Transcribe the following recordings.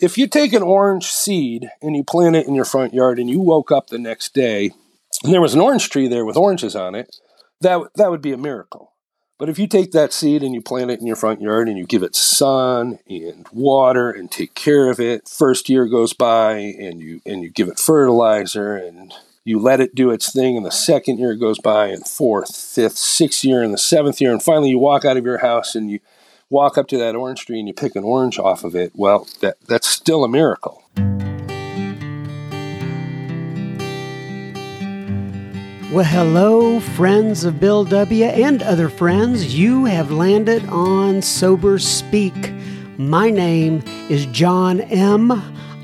if you take an orange seed and you plant it in your front yard and you woke up the next day and there was an orange tree there with oranges on it, that that would be a miracle. But if you take that seed and you plant it in your front yard and you give it sun and water and take care of it, first year goes by and you and you give it fertilizer and you let it do its thing and the second year goes by and fourth, fifth, sixth year and the seventh year and finally you walk out of your house and you walk up to that orange tree and you pick an orange off of it, well, that that's still a miracle. Well, hello, friends of Bill W. and other friends. You have landed on Sober Speak. My name is John M.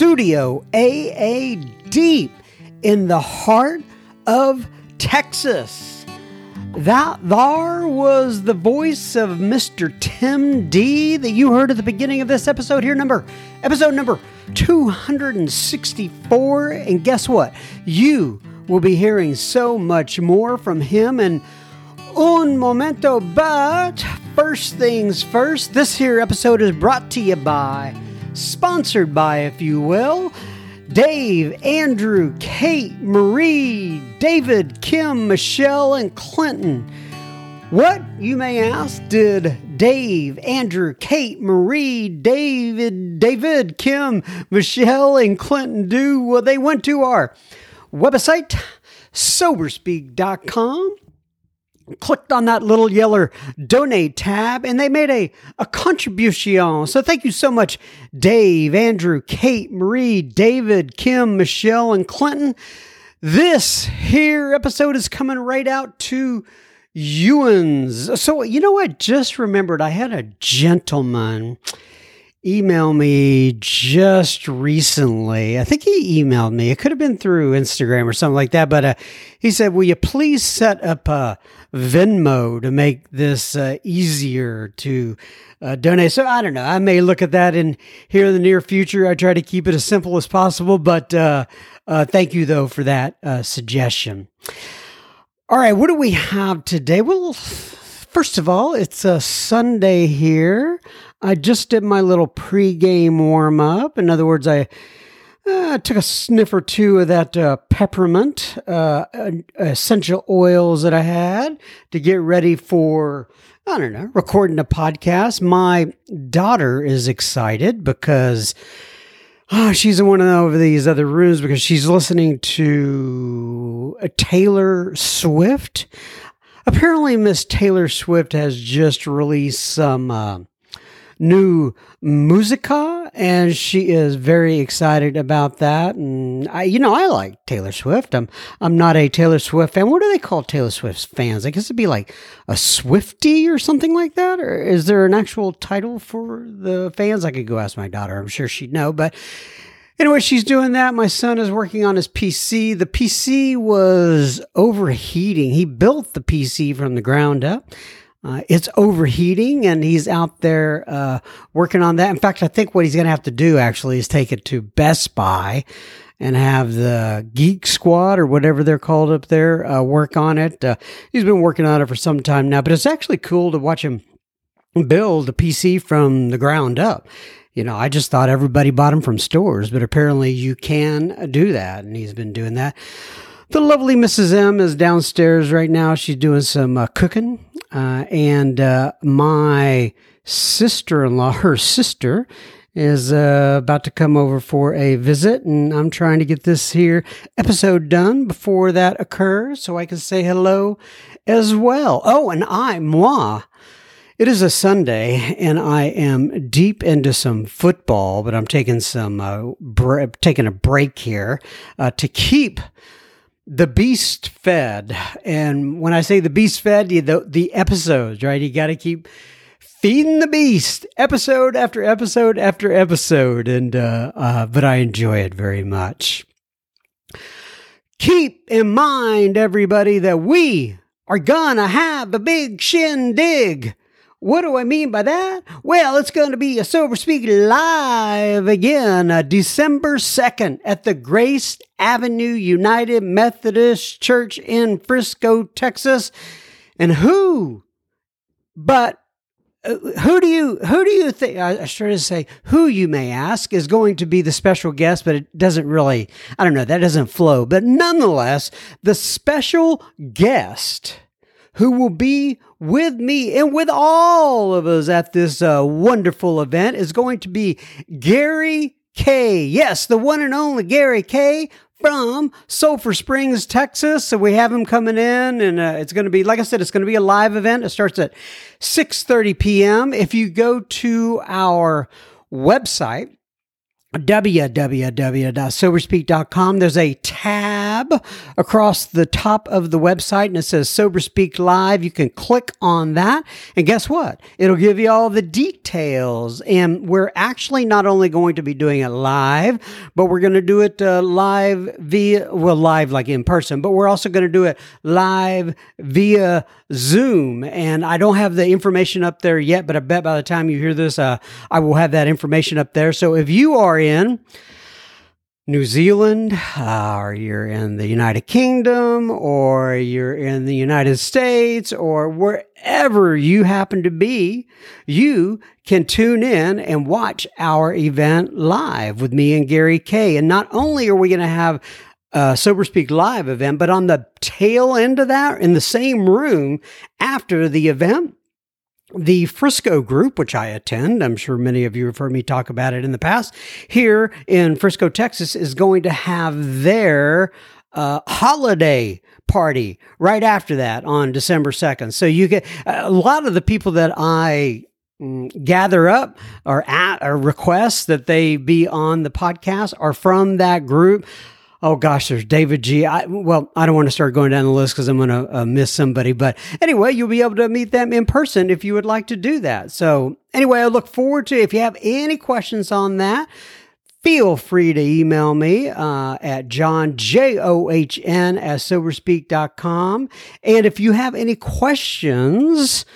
Studio AA Deep in the heart of Texas. That there was the voice of Mr. Tim D that you heard at the beginning of this episode here, number episode number 264. And guess what? You We'll be hearing so much more from him in un momento, but first things first, this here episode is brought to you by, sponsored by, if you will, Dave, Andrew, Kate, Marie, David, Kim, Michelle, and Clinton. What, you may ask, did Dave, Andrew, Kate, Marie, David, David, Kim, Michelle, and Clinton do? Well, they went to our website, soberspeak.com. Clicked on that little yellow donate tab and they made a, a contribution. So thank you so much, Dave, Andrew, Kate, Marie, David, Kim, Michelle, and Clinton. This here episode is coming right out to Ewan's. So, you know, I just remembered I had a gentleman email me just recently. I think he emailed me. It could have been through Instagram or something like that. But uh, he said, Will you please set up a Venmo to make this uh, easier to uh, donate? So I don't know. I may look at that in here in the near future. I try to keep it as simple as possible. But uh, uh, thank you, though, for that uh, suggestion. All right, what do we have today? Well, first of all, it's a Sunday here. I just did my little pregame warm up. In other words, I uh, took a sniff or two of that uh, peppermint uh, essential oils that I had to get ready for, I don't know, recording a podcast. My daughter is excited because oh, she's in one of these other rooms because she's listening to a Taylor Swift. Apparently, Miss Taylor Swift has just released some uh, new musica, and she is very excited about that. And I, you know, I like Taylor Swift. I'm I'm not a Taylor Swift fan. What do they call Taylor Swift's fans? I guess it'd be like a Swifty or something like that. Or is there an actual title for the fans? I could go ask my daughter. I'm sure she'd know, but. Anyway, she's doing that. My son is working on his PC. The PC was overheating. He built the PC from the ground up. Uh, it's overheating and he's out there uh, working on that. In fact, I think what he's going to have to do actually is take it to Best Buy and have the Geek Squad or whatever they're called up there uh, work on it. Uh, he's been working on it for some time now, but it's actually cool to watch him build a PC from the ground up. You know, I just thought everybody bought them from stores, but apparently you can do that, and he's been doing that. The lovely Mrs. M is downstairs right now. She's doing some uh, cooking. Uh, and uh, my sister in law, her sister, is uh, about to come over for a visit, and I'm trying to get this here episode done before that occurs so I can say hello as well. Oh, and I, moi, it is a Sunday, and I am deep into some football, but I'm taking some uh, bre- taking a break here uh, to keep the beast fed. And when I say the beast fed, the the episodes, right? You got to keep feeding the beast episode after episode after episode, and uh, uh, but I enjoy it very much. Keep in mind, everybody, that we are gonna have a big shindig what do I mean by that? Well, it's going to be a Sober Speak live again, uh, December 2nd at the Grace Avenue United Methodist Church in Frisco, Texas. And who but uh, who do you who do you think I, I to say who you may ask is going to be the special guest but it doesn't really I don't know that doesn't flow but nonetheless the special guest who will be with me and with all of us at this uh, wonderful event is going to be Gary K. Yes, the one and only Gary K from Sulphur Springs, Texas. So we have him coming in, and uh, it's going to be, like I said, it's going to be a live event. It starts at 6:30 p.m. If you go to our website, www.soberspeak.com. There's a tab across the top of the website and it says SoberSpeak Live. You can click on that. And guess what? It'll give you all the details. And we're actually not only going to be doing it live, but we're going to do it uh, live via, well, live like in person, but we're also going to do it live via Zoom. And I don't have the information up there yet, but I bet by the time you hear this, uh, I will have that information up there. So if you are in New Zealand, uh, or you're in the United Kingdom, or you're in the United States, or wherever you happen to be, you can tune in and watch our event live with me and Gary K. And not only are we going to have a Sober Speak Live event, but on the tail end of that, in the same room after the event, the Frisco group, which I attend, I'm sure many of you have heard me talk about it in the past, here in Frisco, Texas, is going to have their uh, holiday party right after that on December 2nd. So you get a lot of the people that I mm, gather up or at or requests that they be on the podcast are from that group oh gosh, there's David G. I, well, I don't want to start going down the list because I'm going to uh, miss somebody. But anyway, you'll be able to meet them in person if you would like to do that. So anyway, I look forward to if you have any questions on that. Feel free to email me uh, at john, J-O-H-N, at soberspeak.com. And if you have any questions,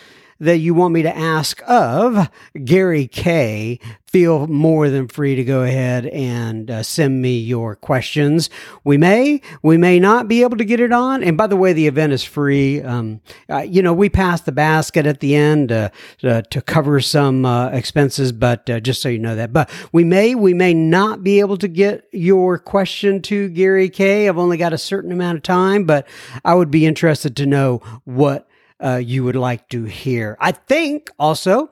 that you want me to ask of Gary K, feel more than free to go ahead and uh, send me your questions. We may, we may not be able to get it on. And by the way, the event is free. Um, uh, you know, we pass the basket at the end uh, to cover some uh, expenses, but uh, just so you know that. But we may, we may not be able to get your question to Gary K. I've only got a certain amount of time, but I would be interested to know what uh, you would like to hear. I think also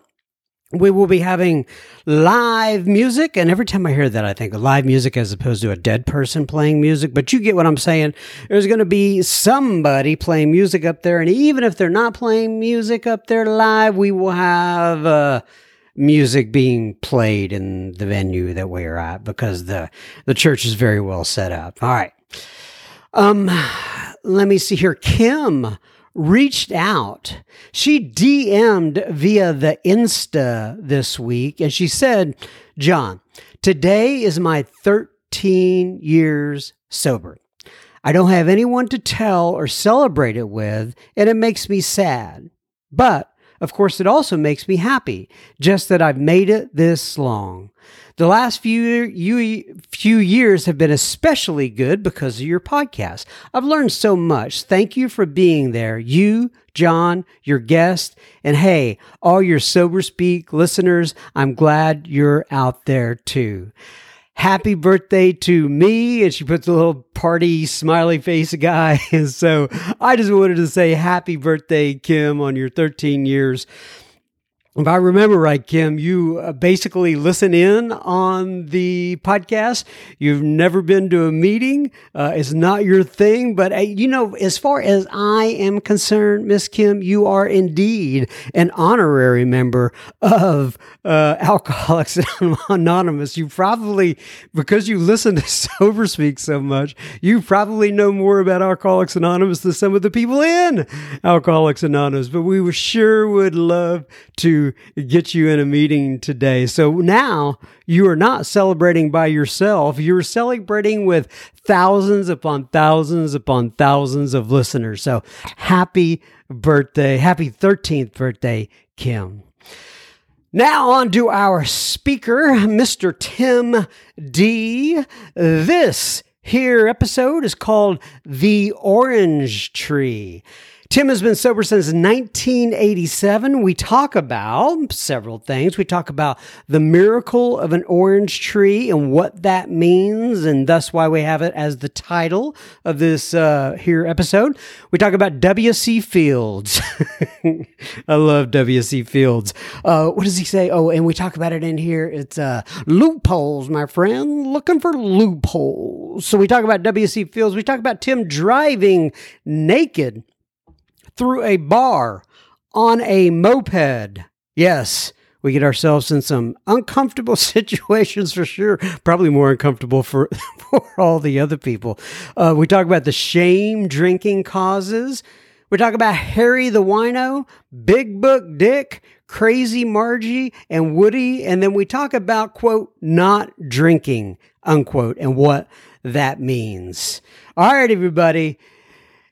we will be having live music. And every time I hear that, I think live music as opposed to a dead person playing music. But you get what I'm saying. There's going to be somebody playing music up there. And even if they're not playing music up there live, we will have, uh, music being played in the venue that we're at because the, the church is very well set up. All right. Um, let me see here. Kim reached out. She DM'd via the Insta this week and she said, John, today is my 13 years sober. I don't have anyone to tell or celebrate it with, and it makes me sad. But of course, it also makes me happy just that I've made it this long. The last few, few years have been especially good because of your podcast. I've learned so much. Thank you for being there. You, John, your guest, and hey, all your Sober Speak listeners, I'm glad you're out there too happy birthday to me. And she puts a little party smiley face guy. And so I just wanted to say happy birthday, Kim, on your 13 years if I remember right, Kim, you uh, basically listen in on the podcast. You've never been to a meeting. Uh, it's not your thing, but uh, you know, as far as I am concerned, Miss Kim, you are indeed an honorary member of uh, Alcoholics Anonymous. You probably, because you listen to Sober Speak so much, you probably know more about Alcoholics Anonymous than some of the people in Alcoholics Anonymous. But we sure would love to get you in a meeting today. So now you are not celebrating by yourself. You're celebrating with thousands upon thousands upon thousands of listeners. So happy birthday. Happy 13th birthday, Kim. Now, on to our speaker, Mr. Tim D. This here episode is called The Orange Tree. Tim has been sober since 1987. We talk about several things. We talk about the miracle of an orange tree and what that means, and thus why we have it as the title of this uh, here episode. We talk about W.C. Fields. I love W.C. Fields. Uh, what does he say? Oh, and we talk about it in here. It's uh, loopholes, my friend. Looking for loopholes. So we talk about W.C. Fields. We talk about Tim driving naked through a bar on a moped. Yes, we get ourselves in some uncomfortable situations for sure. Probably more uncomfortable for, for all the other people. Uh, we talk about the shame drinking causes. We talk about Harry the Wino, Big Book Dick, Crazy Margie, and Woody. And then we talk about, quote, not drinking, unquote, and what that means. All right, everybody.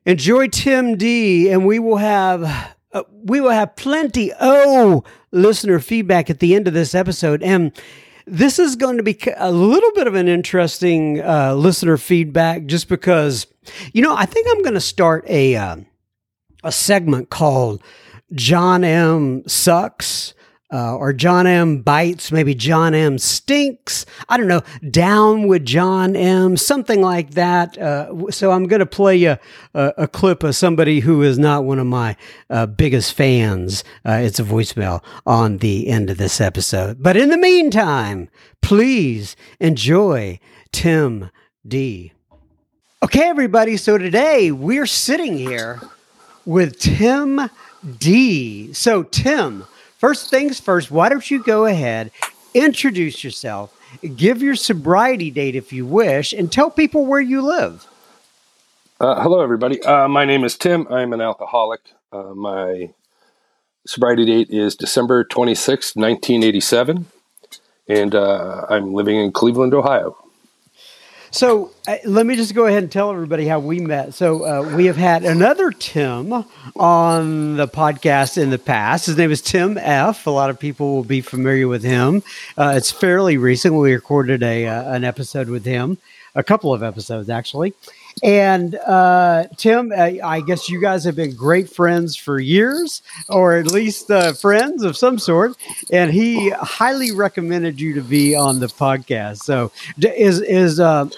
Enjoy Tim D, and we will have uh, we will have plenty oh listener feedback at the end of this episode, and this is going to be a little bit of an interesting uh, listener feedback, just because you know I think I'm going to start a uh, a segment called John M. Sucks uh, or John M bites, maybe John M stinks. I don't know. Down with John M, something like that. Uh, so I'm going to play you a, a, clip of somebody who is not one of my uh, biggest fans. Uh, it's a voicemail on the end of this episode. But in the meantime, please enjoy Tim D. Okay, everybody. So today we're sitting here with Tim D. So, Tim, First things first, why don't you go ahead, introduce yourself, give your sobriety date if you wish, and tell people where you live. Uh, hello, everybody. Uh, my name is Tim. I'm an alcoholic. Uh, my sobriety date is December 26, 1987, and uh, I'm living in Cleveland, Ohio. So uh, let me just go ahead and tell everybody how we met. So uh, we have had another Tim on the podcast in the past. His name is Tim F. A lot of people will be familiar with him. Uh, it's fairly recent. We recorded a uh, an episode with him, a couple of episodes actually. And uh, Tim, uh, I guess you guys have been great friends for years, or at least uh, friends of some sort. And he highly recommended you to be on the podcast. So, is is uh,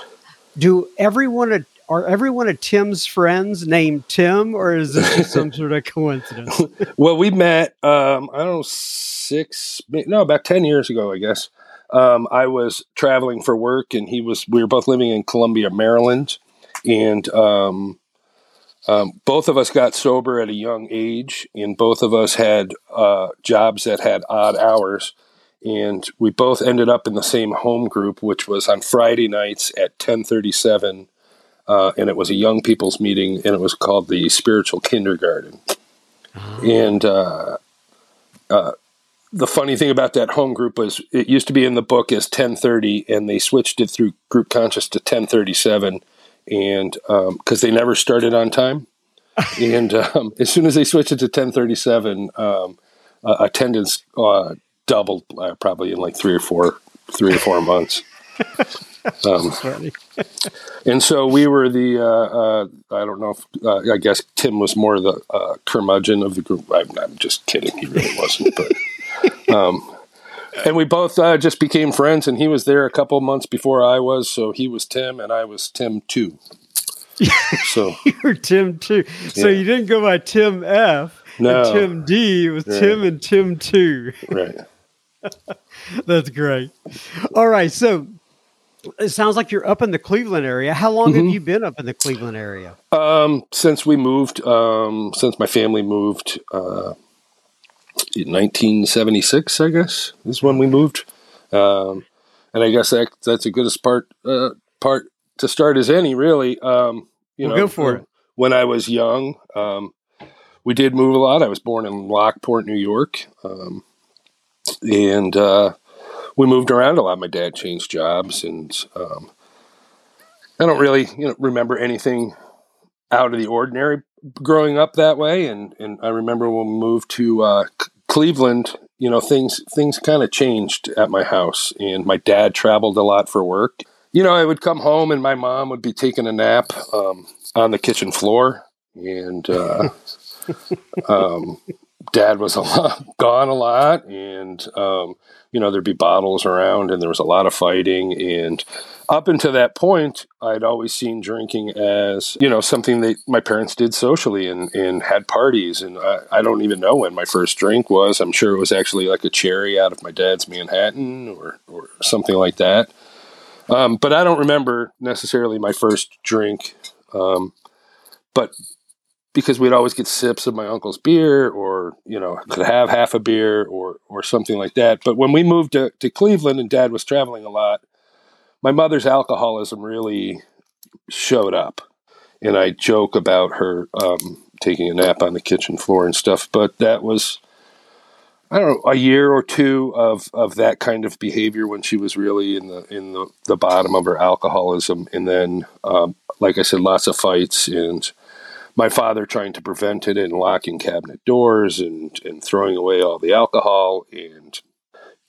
do everyone are every one of Tim's friends named Tim, or is this just some sort of coincidence? well, we met. Um, I don't know six, no, about ten years ago, I guess. Um, I was traveling for work, and he was. We were both living in Columbia, Maryland and um, um, both of us got sober at a young age, and both of us had uh, jobs that had odd hours. And we both ended up in the same home group, which was on Friday nights at ten thirty-seven, uh, and it was a young people's meeting, and it was called the Spiritual Kindergarten. Oh. And uh, uh, the funny thing about that home group was it used to be in the book as 1030 and they switched it through group conscience to 1037 and because um, they never started on time. and um, as soon as they switched it to 1037, um, uh, attendance uh, doubled uh, probably in like three or four, three or four months. Um, and so we were the, uh, uh, I don't know if, uh, I guess Tim was more the curmudgeon of the group. I'm, I'm, just kidding. He really wasn't, but, um, and we both uh, just became friends. And he was there a couple months before I was, so he was Tim, and I was Tim too. So you're Tim too. So yeah. you didn't go by Tim F. No. and Tim D. It was Right. Tim and Tim two. Right. That's great. All right, so it sounds like you're up in the Cleveland area. How long have Mhm. you been up in the Cleveland area? Um, since we moved, um, since my family moved, uh, 1976, I guess is when we moved. Um, and I guess that that's the good part uh, part to start as any, really. Um, you Well, know, go for it. When I was young, um, we did move a lot. I was born in Lockport, New York, um, and uh, we moved around a lot. My dad changed jobs, and um, I don't really, you know, remember anything out of the ordinary growing up that way. And and I remember when we moved to uh, Cleveland, you know, things things kind of changed at my house, and my dad traveled a lot for work. You know, I would come home and my mom would be taking a nap um, on the kitchen floor, and uh, um, dad was a lot, gone a lot, and um, you know there'd be bottles around, and there was a lot of fighting. And up until that point, I'd always seen drinking as you know something that my parents did socially and, and had parties. And I, I don't even know when my first drink was. I'm sure it was actually like a cherry out of my dad's Manhattan or or something like that. Um, but I don't remember necessarily my first drink. Um, but because we'd always get sips of my uncle's beer or you know could have half a beer or or something like that. But when we moved to, to cleveland and dad was traveling a lot my mother's alcoholism really showed up. And i joke about her um, taking a nap on the kitchen floor and stuff but that was I don't know, a year or two of, of that kind of behavior when she was really in the in the, the bottom of her alcoholism, and then, um, like I said, lots of fights and my father trying to prevent it and locking cabinet doors and, and throwing away all the alcohol and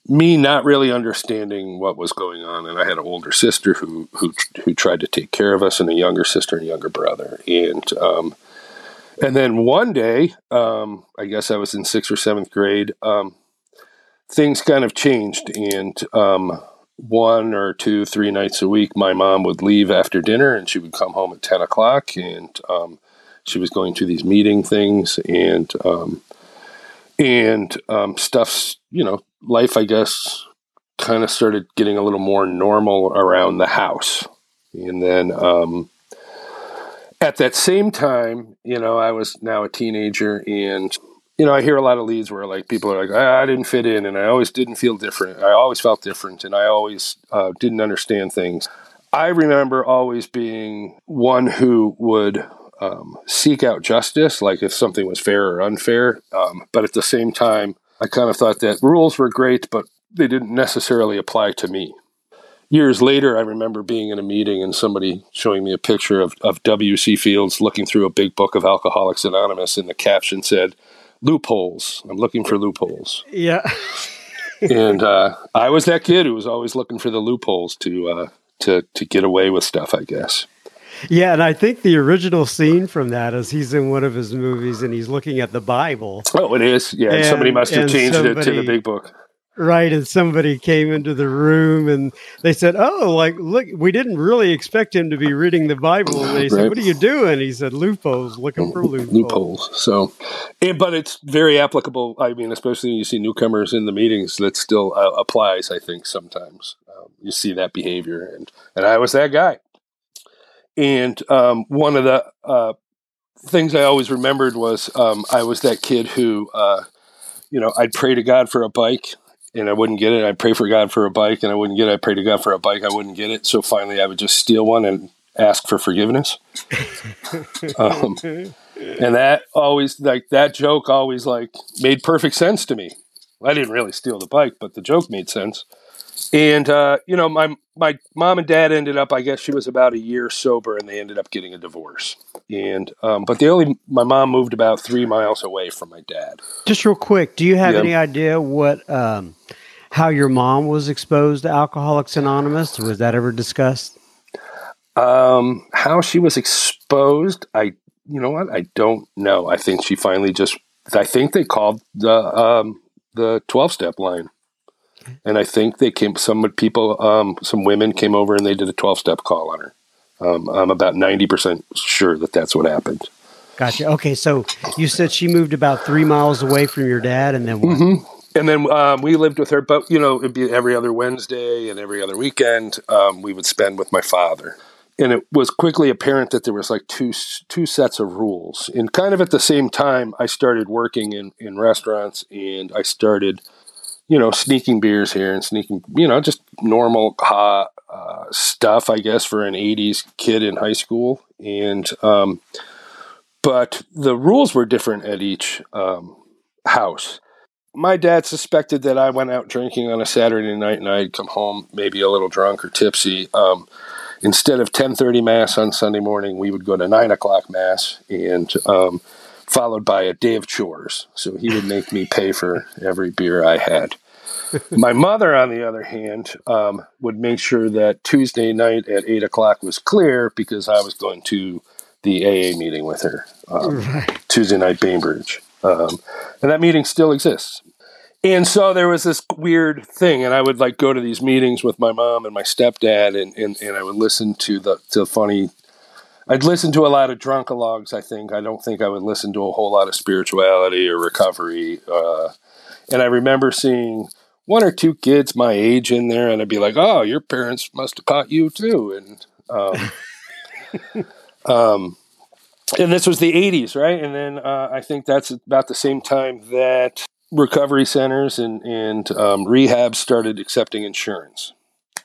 me not really understanding what was going on. And I had an older sister who who who tried to take care of us and a younger sister and younger brother. And um, and then one day um, I guess I was in sixth or seventh grade um, things kind of changed and um, one or two three nights a week my mom would leave after dinner and she would come home at 10 o'clock and um, she was going to these meeting things and um, and um, stuff's you know life i guess kind of started getting a little more normal around the house. And then um, at that same time you know i was now a teenager and you know i hear a lot of leads where like people are like i, didn't fit in and i always didn't feel different. I always felt different and i always uh, didn't understand things. I remember always being one who would um, seek out justice, like if something was fair or unfair. Um, but at the same time, I kind of thought that rules were great, but they didn't necessarily apply to me. Years later, I remember being in a meeting and somebody showing me a picture of, of W.C. Fields looking through a big book of Alcoholics Anonymous, and the caption said, Loopholes. I'm looking for loopholes. Yeah. and uh, I was that kid who was always looking for the loopholes to, uh, to, to get away with stuff, I guess. Yeah, and I think the original scene from that is he's in one of his movies and he's looking at the Bible. Oh, it is. Yeah, And- somebody must have changed it to the big book. Right, and somebody came into the room and they said, "Oh, like look, we didn't really expect him to be reading the Bible." And they said, "What are you doing?" He said, "Loopholes, looking for loopholes." loopholes. So, and, but it's very applicable. I mean, especially when you see newcomers in the meetings, that still uh, applies. I think sometimes um, you see that behavior, and and I was that guy. And um, one of the uh, things I always remembered was um, I was that kid who, uh, you know, I'd pray to God for a bike. And I wouldn't get it. I'd pray for God for a bike, and I wouldn't get it. I'd pray to God for a bike. I wouldn't get it. So finally, I would just steal one and ask for forgiveness. um, and that always like that joke always like made perfect sense to me i didn't really steal the bike but the joke made sense and uh, you know my my mom and dad ended up i guess she was about a year sober and they ended up getting a divorce and um, but the only my mom moved about three miles away from my dad Just real quick, do you have Yeah. any idea what um, how your mom was exposed to Alcoholics Anonymous? Was that ever discussed? um, how she was exposed i you know what i don't know i think she finally just i think they called the um, the 12 step line and I think they came. Some people, um, some women came over and they did a twelve step call on her. Um, I'm about ninety percent sure that that's what happened. Gotcha. Okay, so you said she moved about three miles away from your dad, and then what? Mm-hmm. And then um, we lived with her, but you know, it'd be every other Wednesday and every other weekend um, we would spend with my father. And it was quickly apparent that there was like two two sets of rules. And kind of at the same time, I started working in in restaurants, and I started, you know, sneaking beers here and sneaking, you know, just normal hot uh, stuff, I guess, for an '80s kid in high school. And um, but the rules were different at each um, house my dad suspected that I went out drinking on a Saturday night and I'd come home maybe a little drunk or tipsy. Um, instead of 10:30 mass on Sunday morning, we would go to nine o'clock mass and um, followed by a day of chores. So he would make me pay for every beer I had. my mother, on the other hand, um, would make sure that Tuesday night at eight o'clock was clear because I was going to the AA meeting with her um, right. Tuesday night Bainbridge. Um, and that meeting still exists. And so there was this weird thing, and I would like go to these meetings with my mom and my stepdad, and, and, and I would listen to the to funny. I'd listen to a lot of drunkalogs. I think I don't think I would listen to a whole lot of spirituality or recovery. Uh, and I remember seeing one or two kids my age in there, and I'd be like, "Oh, your parents must have caught you too." And um, um, and this was the 80s, right? And then uh, I think that's about the same time that recovery centers and, and um, rehab started accepting insurance.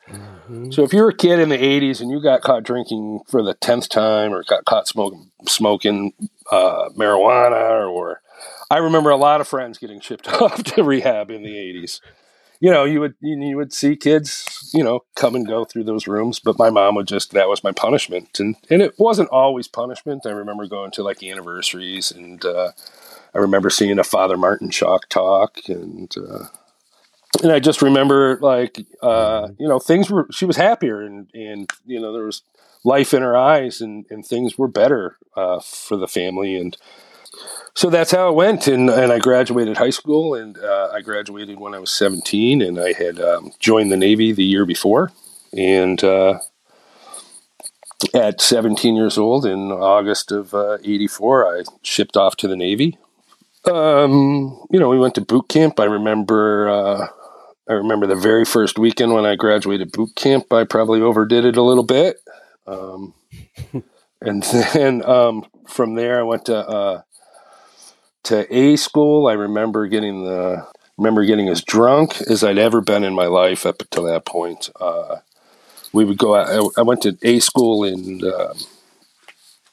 Mm-hmm. So if you're a kid in the 80s and you got caught drinking for the 10th time or got caught smoking, smoking uh, marijuana or I remember a lot of friends getting shipped off to rehab in the 80s you know, you would you would see kids, you know, come and go through those rooms, but my mom would just that was my punishment, and and it wasn't always punishment. I remember going to like anniversaries, and uh, I remember seeing a Father Martin chalk talk, and uh, and I just remember like uh, you know things were she was happier, and and you know there was life in her eyes, and and things were better uh, for the family, and so that's how it went. And, and I graduated high school, and uh, I graduated when I was 17, and I had um, joined the Navy the year before. And uh, at 17 years old, in August of uh, 84, I shipped off to the Navy. Um, you know, we went to boot camp. I remember. I remember the very first weekend when I graduated boot camp. I probably overdid it a little bit, um, and then um, from there I went to uh, to A school, I remember getting the remember getting as drunk as I'd ever been in my life up until that point. Uh, we would go. Out, I, went to A school in uh,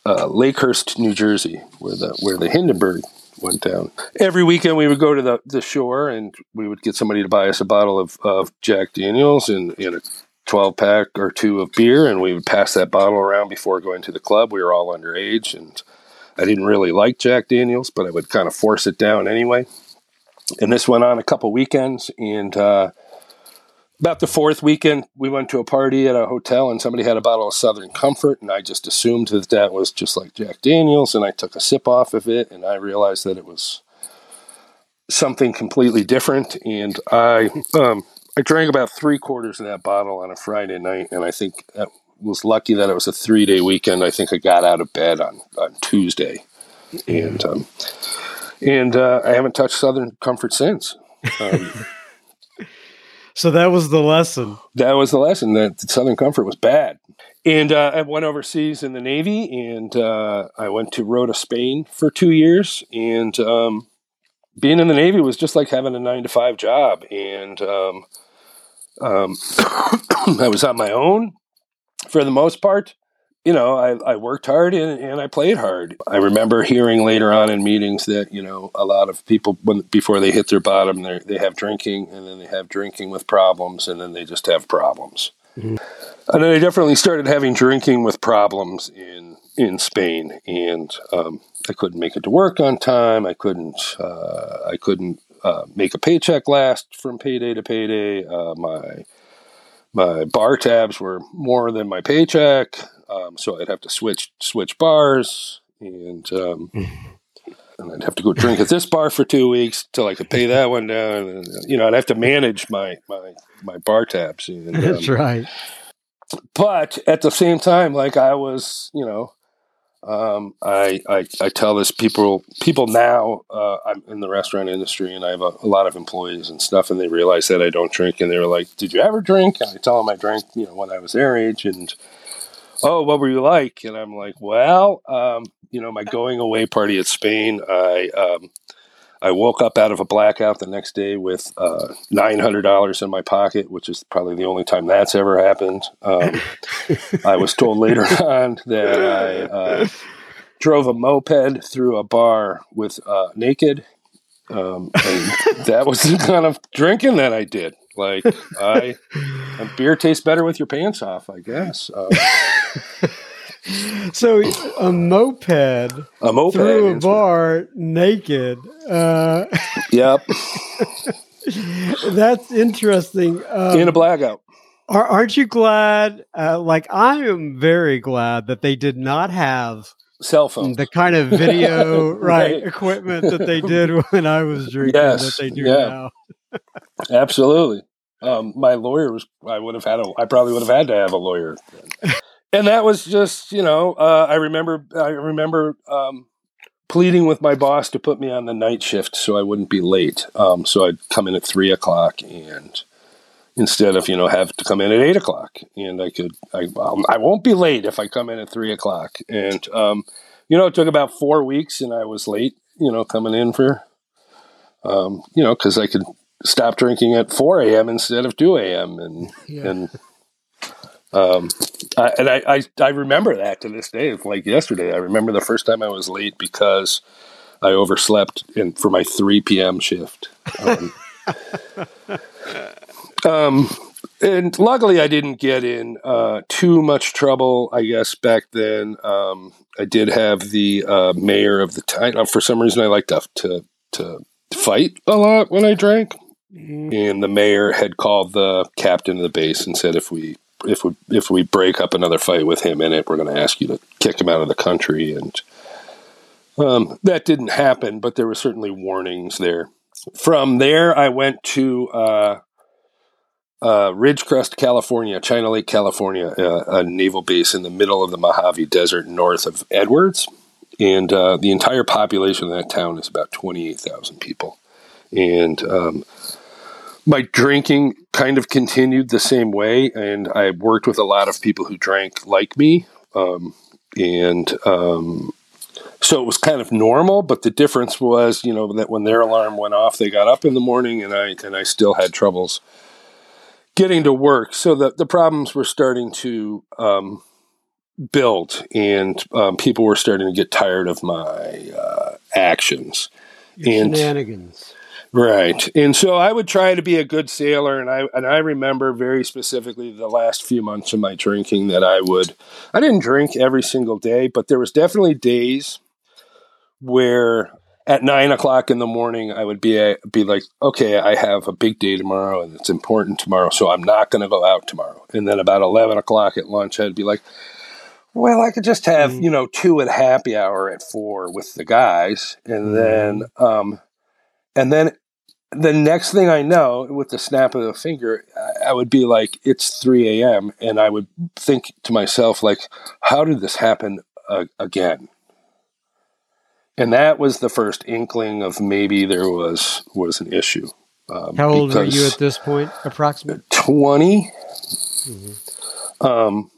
uh, Lakehurst, New Jersey, where the where the Hindenburg went down. Every weekend we would go to the, the shore and we would get somebody to buy us a bottle of, of Jack Daniels and, and a 12 pack or two of beer, and we would pass that bottle around before going to the club. We were all underage, and I didn't really like Jack Daniels, but I would kind of force it down anyway. And this went on a couple weekends, and uh, about the fourth weekend, we went to a party at a hotel, and somebody had a bottle of Southern Comfort, and I just assumed that that was just like Jack Daniels, and I took a sip off of it, and I realized that it was something completely different, and I um, I drank about three quarters of that bottle on a Friday night, and I think that was lucky that it was a three day weekend. I think I got out of bed on, on Tuesday, and um, and uh, I haven't touched Southern Comfort since. Um, so that was the lesson. That was the lesson that Southern Comfort was bad. And uh, I went overseas in the Navy, and uh, I went to Rota, Spain for two years. And um, being in the Navy was just like having a nine to five job. And um, um, I was on my own for the most part, you know, I, I worked hard and, and I played hard. I remember hearing later on in meetings that, you know, a lot of people, when before they hit their bottom, they have drinking and then they have drinking with problems and then they just have problems. Mm-hmm. And then I definitely started having drinking with problems in, in Spain. And um, I couldn't make it to work on time. I couldn't, uh, I couldn't uh, make a paycheck last from payday to payday. Uh, my my bar tabs were more than my paycheck, um, so I'd have to switch switch bars, and um, and I'd have to go drink at this bar for two weeks till I could pay that one down. And, you know, I'd have to manage my my my bar tabs. And, That's um, right. But at the same time, like I was, you know, Um, I, I, I tell this people people now uh, I'm in the restaurant industry and I have a, a, lot of employees and stuff and they realize that I don't drink and they were like, "Did you ever drink?" And I tell them I drank, you know, when I was their age and oh, what were you like? And I'm like, well, um, you know, my going away party at Spain, I um, I woke up out of a blackout the next day with uh, nine hundred dollars in my pocket, which is probably the only time that's ever happened. Um, I was told later on that I uh, drove a moped through a bar with uh, naked, um, and that was the kind of drinking that I did. Like I, beer tastes better with your pants off, I guess. Um, so a moped, a moped through a bar naked. Uh, yep, that's interesting. Um, In a blackout. Are, aren't you glad? Uh, like I am very glad that they did not have cell phones, the kind of video right, right, equipment that they did when I was drinking yes, that they do yeah. now. Absolutely. Um, my lawyer was. I would have had a. I probably would have had to have a lawyer. and that was just you know uh, i remember i remember um, pleading with my boss to put me on the night shift so i wouldn't be late um, so i'd come in at three o'clock and instead of you know have to come in at eight o'clock and i could i, um, I won't be late if i come in at three o'clock and um, you know it took about four weeks and i was late you know coming in for um, you know because i could stop drinking at 4 a.m instead of 2 a.m and yeah. and um, I, and I, I, I remember that to this day. It's like yesterday. I remember the first time I was late because I overslept in for my 3 p.m. shift. Um, um, and luckily, I didn't get in uh, too much trouble. I guess back then, um, I did have the uh, mayor of the time. For some reason, I liked to, to to fight a lot when I drank. Mm-hmm. And the mayor had called the captain of the base and said if we if we if we break up another fight with him in it, we're going to ask you to kick him out of the country. And um, that didn't happen, but there were certainly warnings there. From there, I went to uh, uh, Ridgecrest, California, China Lake, California, uh, a naval base in the middle of the Mojave Desert north of Edwards. And uh, the entire population of that town is about 28,000 people. And um, my drinking kind of continued the same way, and I worked with a lot of people who drank like me, um, and um, so it was kind of normal. But the difference was, you know, that when their alarm went off, they got up in the morning, and I and I still had troubles getting to work. So the the problems were starting to um, build, and um, people were starting to get tired of my uh, actions. Your and shenanigans Right. And so I would try to be a good sailor and I and I remember very specifically the last few months of my drinking that I would I didn't drink every single day, but there was definitely days where at nine o'clock in the morning I would be a, be like, okay, I have a big day tomorrow and it's important tomorrow, so I'm not going to go out tomorrow. And then about eleven o'clock at lunch, I'd be like, well, I could just have mm. you know two at happy hour at four with the guys, and mm. then um, and then the next thing I know, with the snap of the finger, I would be like, it's 3 a.m. And I would think to myself, like, how did this happen uh, again? And that was the first inkling of maybe there was was an issue. Um, how old were you at this point, approximately? 20. Mm-hmm. Um,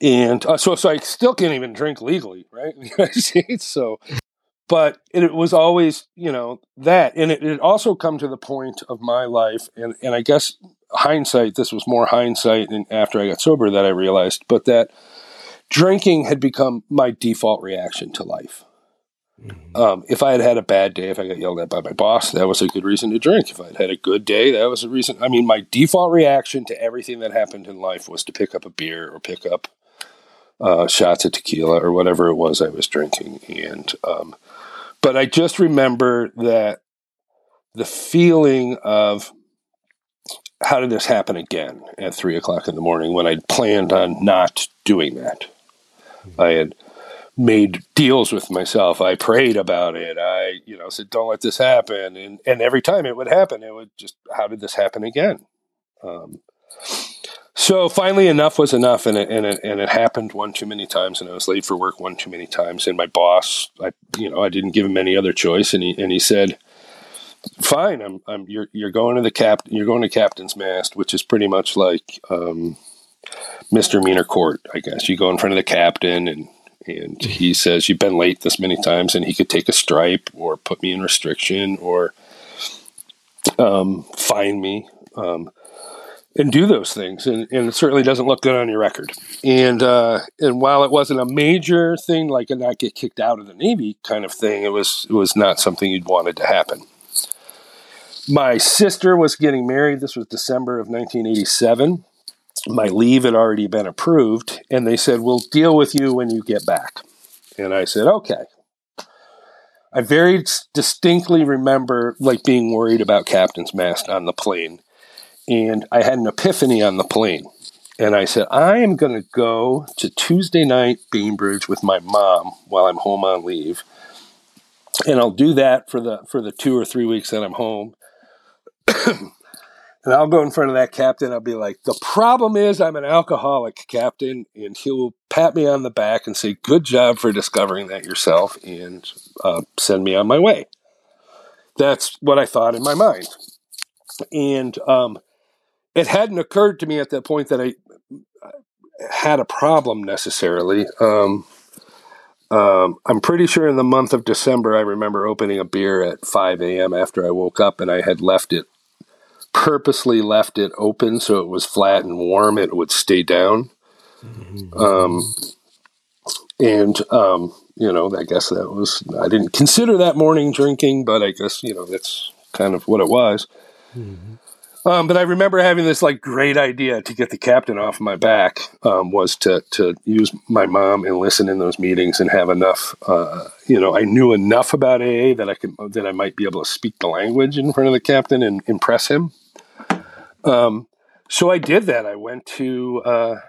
and uh, so, so I still can't even drink legally, right? so but it was always you know that and it, it also come to the point of my life and, and i guess hindsight this was more hindsight and after i got sober that i realized but that drinking had become my default reaction to life mm-hmm. um, if i had had a bad day if i got yelled at by my boss that was a good reason to drink if i had had a good day that was a reason i mean my default reaction to everything that happened in life was to pick up a beer or pick up uh, shots of tequila or whatever it was i was drinking and um, but I just remember that the feeling of how did this happen again at three o'clock in the morning when I'd planned on not doing that. I had made deals with myself. I prayed about it. I, you know, said, "Don't let this happen." And and every time it would happen, it would just, "How did this happen again?" Um, So finally, enough was enough, and it, and it and it happened one too many times, and I was late for work one too many times. And my boss, I you know, I didn't give him any other choice, and he and he said, "Fine, I'm I'm you're you're going to the cap you're going to captain's mast, which is pretty much like um, misdemeanor court, I guess. You go in front of the captain, and and he says you've been late this many times, and he could take a stripe or put me in restriction or um, fine me." Um, and do those things. And, and, it certainly doesn't look good on your record. And uh, and while it wasn't a major thing, like a not get kicked out of the Navy kind of thing, it was it was not something you'd wanted to happen. My sister was getting married. This was December of 1987. My leave had already been approved, and they said, "We'll deal with you when you get back." And I said, "Okay." I very distinctly remember like being worried about captain's mast on the plane and I had an epiphany on the plane. And I said, I am going to go to Tuesday night Bainbridge with my mom while I'm home on leave. And I'll do that for the for the two or three weeks that I'm home. and I'll go in front of that captain. I'll be like, the problem is I'm an alcoholic, captain. And he'll pat me on the back and say, good job for discovering that yourself and uh, send me on my way. That's what I thought in my mind. And um, it hadn't occurred to me at that point that I had a problem necessarily. Um, um, I'm pretty sure in the month of December, I remember opening a beer at 5 a.m. after I woke up, and I had left it purposely left it open so it was flat and warm. It would stay down. Mm-hmm. Um, and um, you know, I guess that was I didn't consider that morning drinking, but I guess you know that's kind of what it was. Mm-hmm. Um, but I remember having this like great idea to get the captain off my back um, was to to use my mom and listen in those meetings and have enough. Uh, you know, I knew enough about AA that I could that I might be able to speak the language in front of the captain and impress him. Um, so I did that. I went to. Uh,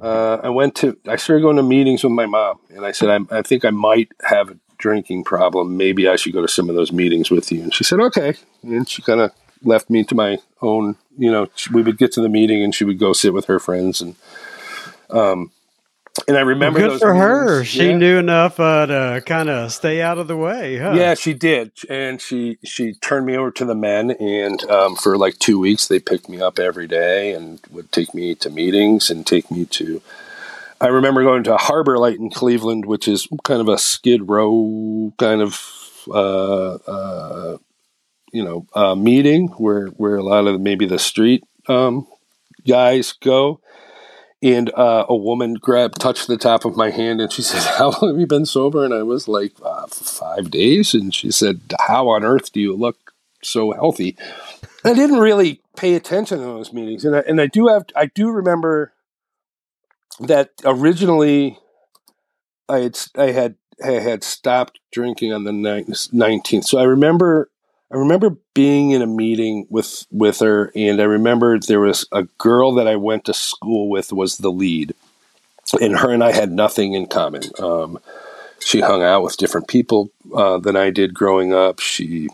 uh, I went to. I started going to meetings with my mom, and I said, I, I think I might have a drinking problem. Maybe I should go to some of those meetings with you. And she said, okay. And she kind of left me to my own. You know, we would get to the meeting and she would go sit with her friends and. Um, and I remember well, good for meetings. her. She yeah. knew enough uh, to kind of stay out of the way. Huh? Yeah, she did, and she she turned me over to the men, and um, for like two weeks they picked me up every day and would take me to meetings and take me to. I remember going to Harbor Light in Cleveland, which is kind of a Skid Row kind of uh, uh, you know uh, meeting where where a lot of maybe the street um, guys go, and uh, a woman grabbed touched the top of my hand and she said, "How long have you been sober?" And I was like, uh, five days." And she said, "How on earth do you look so healthy?" I didn't really pay attention to those meetings, and I, and I do have I do remember that originally I had I had I had stopped drinking on the nineteenth. So I remember I remember being in a meeting with with her, and I remember there was a girl that I went to school with was the lead, and her and I had nothing in common. Um, she hung out with different people uh, than I did growing up. She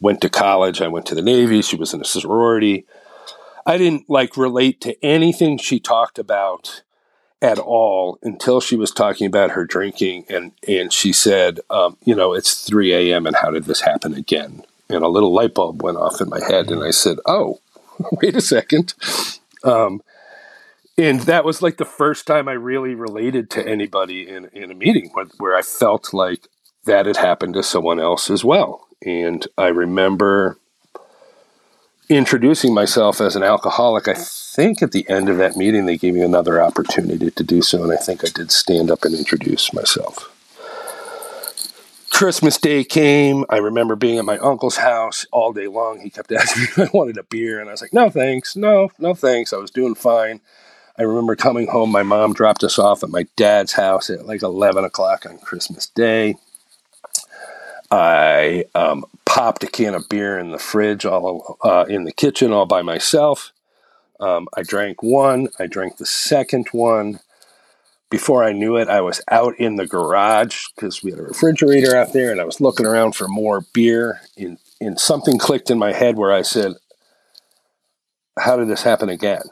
went to college. I went to the Navy. She was in a sorority. I didn't like relate to anything she talked about at all until she was talking about her drinking and and she said um, you know it's 3 a.m and how did this happen again? And a little light bulb went off in my head and i said oh wait a second. Um, and that was like the first time i really related to anybody in, in a meeting where, where i felt like that had happened to someone else as well. And i remember introducing myself as an alcoholic, I think at the end of that meeting they gave me another opportunity to do so, and I think I did stand up and introduce myself. Christmas Day came. I remember being at my uncle's house all day long. He kept asking me if I wanted a beer, and I was like, no thanks, no, no thanks. I was doing fine. I remember coming home. My mom dropped us off at my dad's house at like 11 o'clock on Christmas Day. I um, popped a can of beer in the fridge, all uh, in the kitchen, all by myself. Um, I drank one. I drank the second one. Before I knew it, I was out in the garage because we had a refrigerator out there, and I was looking around for more beer. And, and something clicked in my head where I said, how did this happen again?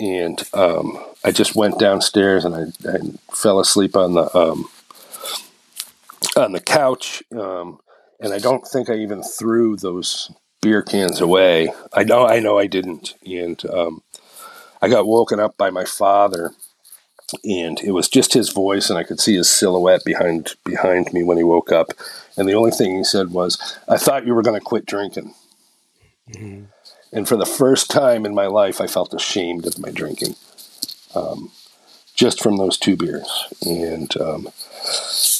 And um, I just went downstairs and I, I, fell asleep on the um, on the couch. Um, and I don't think I even threw those beer cans away. I know I know I didn't. And um, I got woken up by my father and it was just his voice and I could see his silhouette behind behind me when he woke up. And the only thing he said was, "I thought you were going to quit drinking." Mm-hmm. And for the first time in my life, I felt ashamed of my drinking, um, just from those two beers. And um,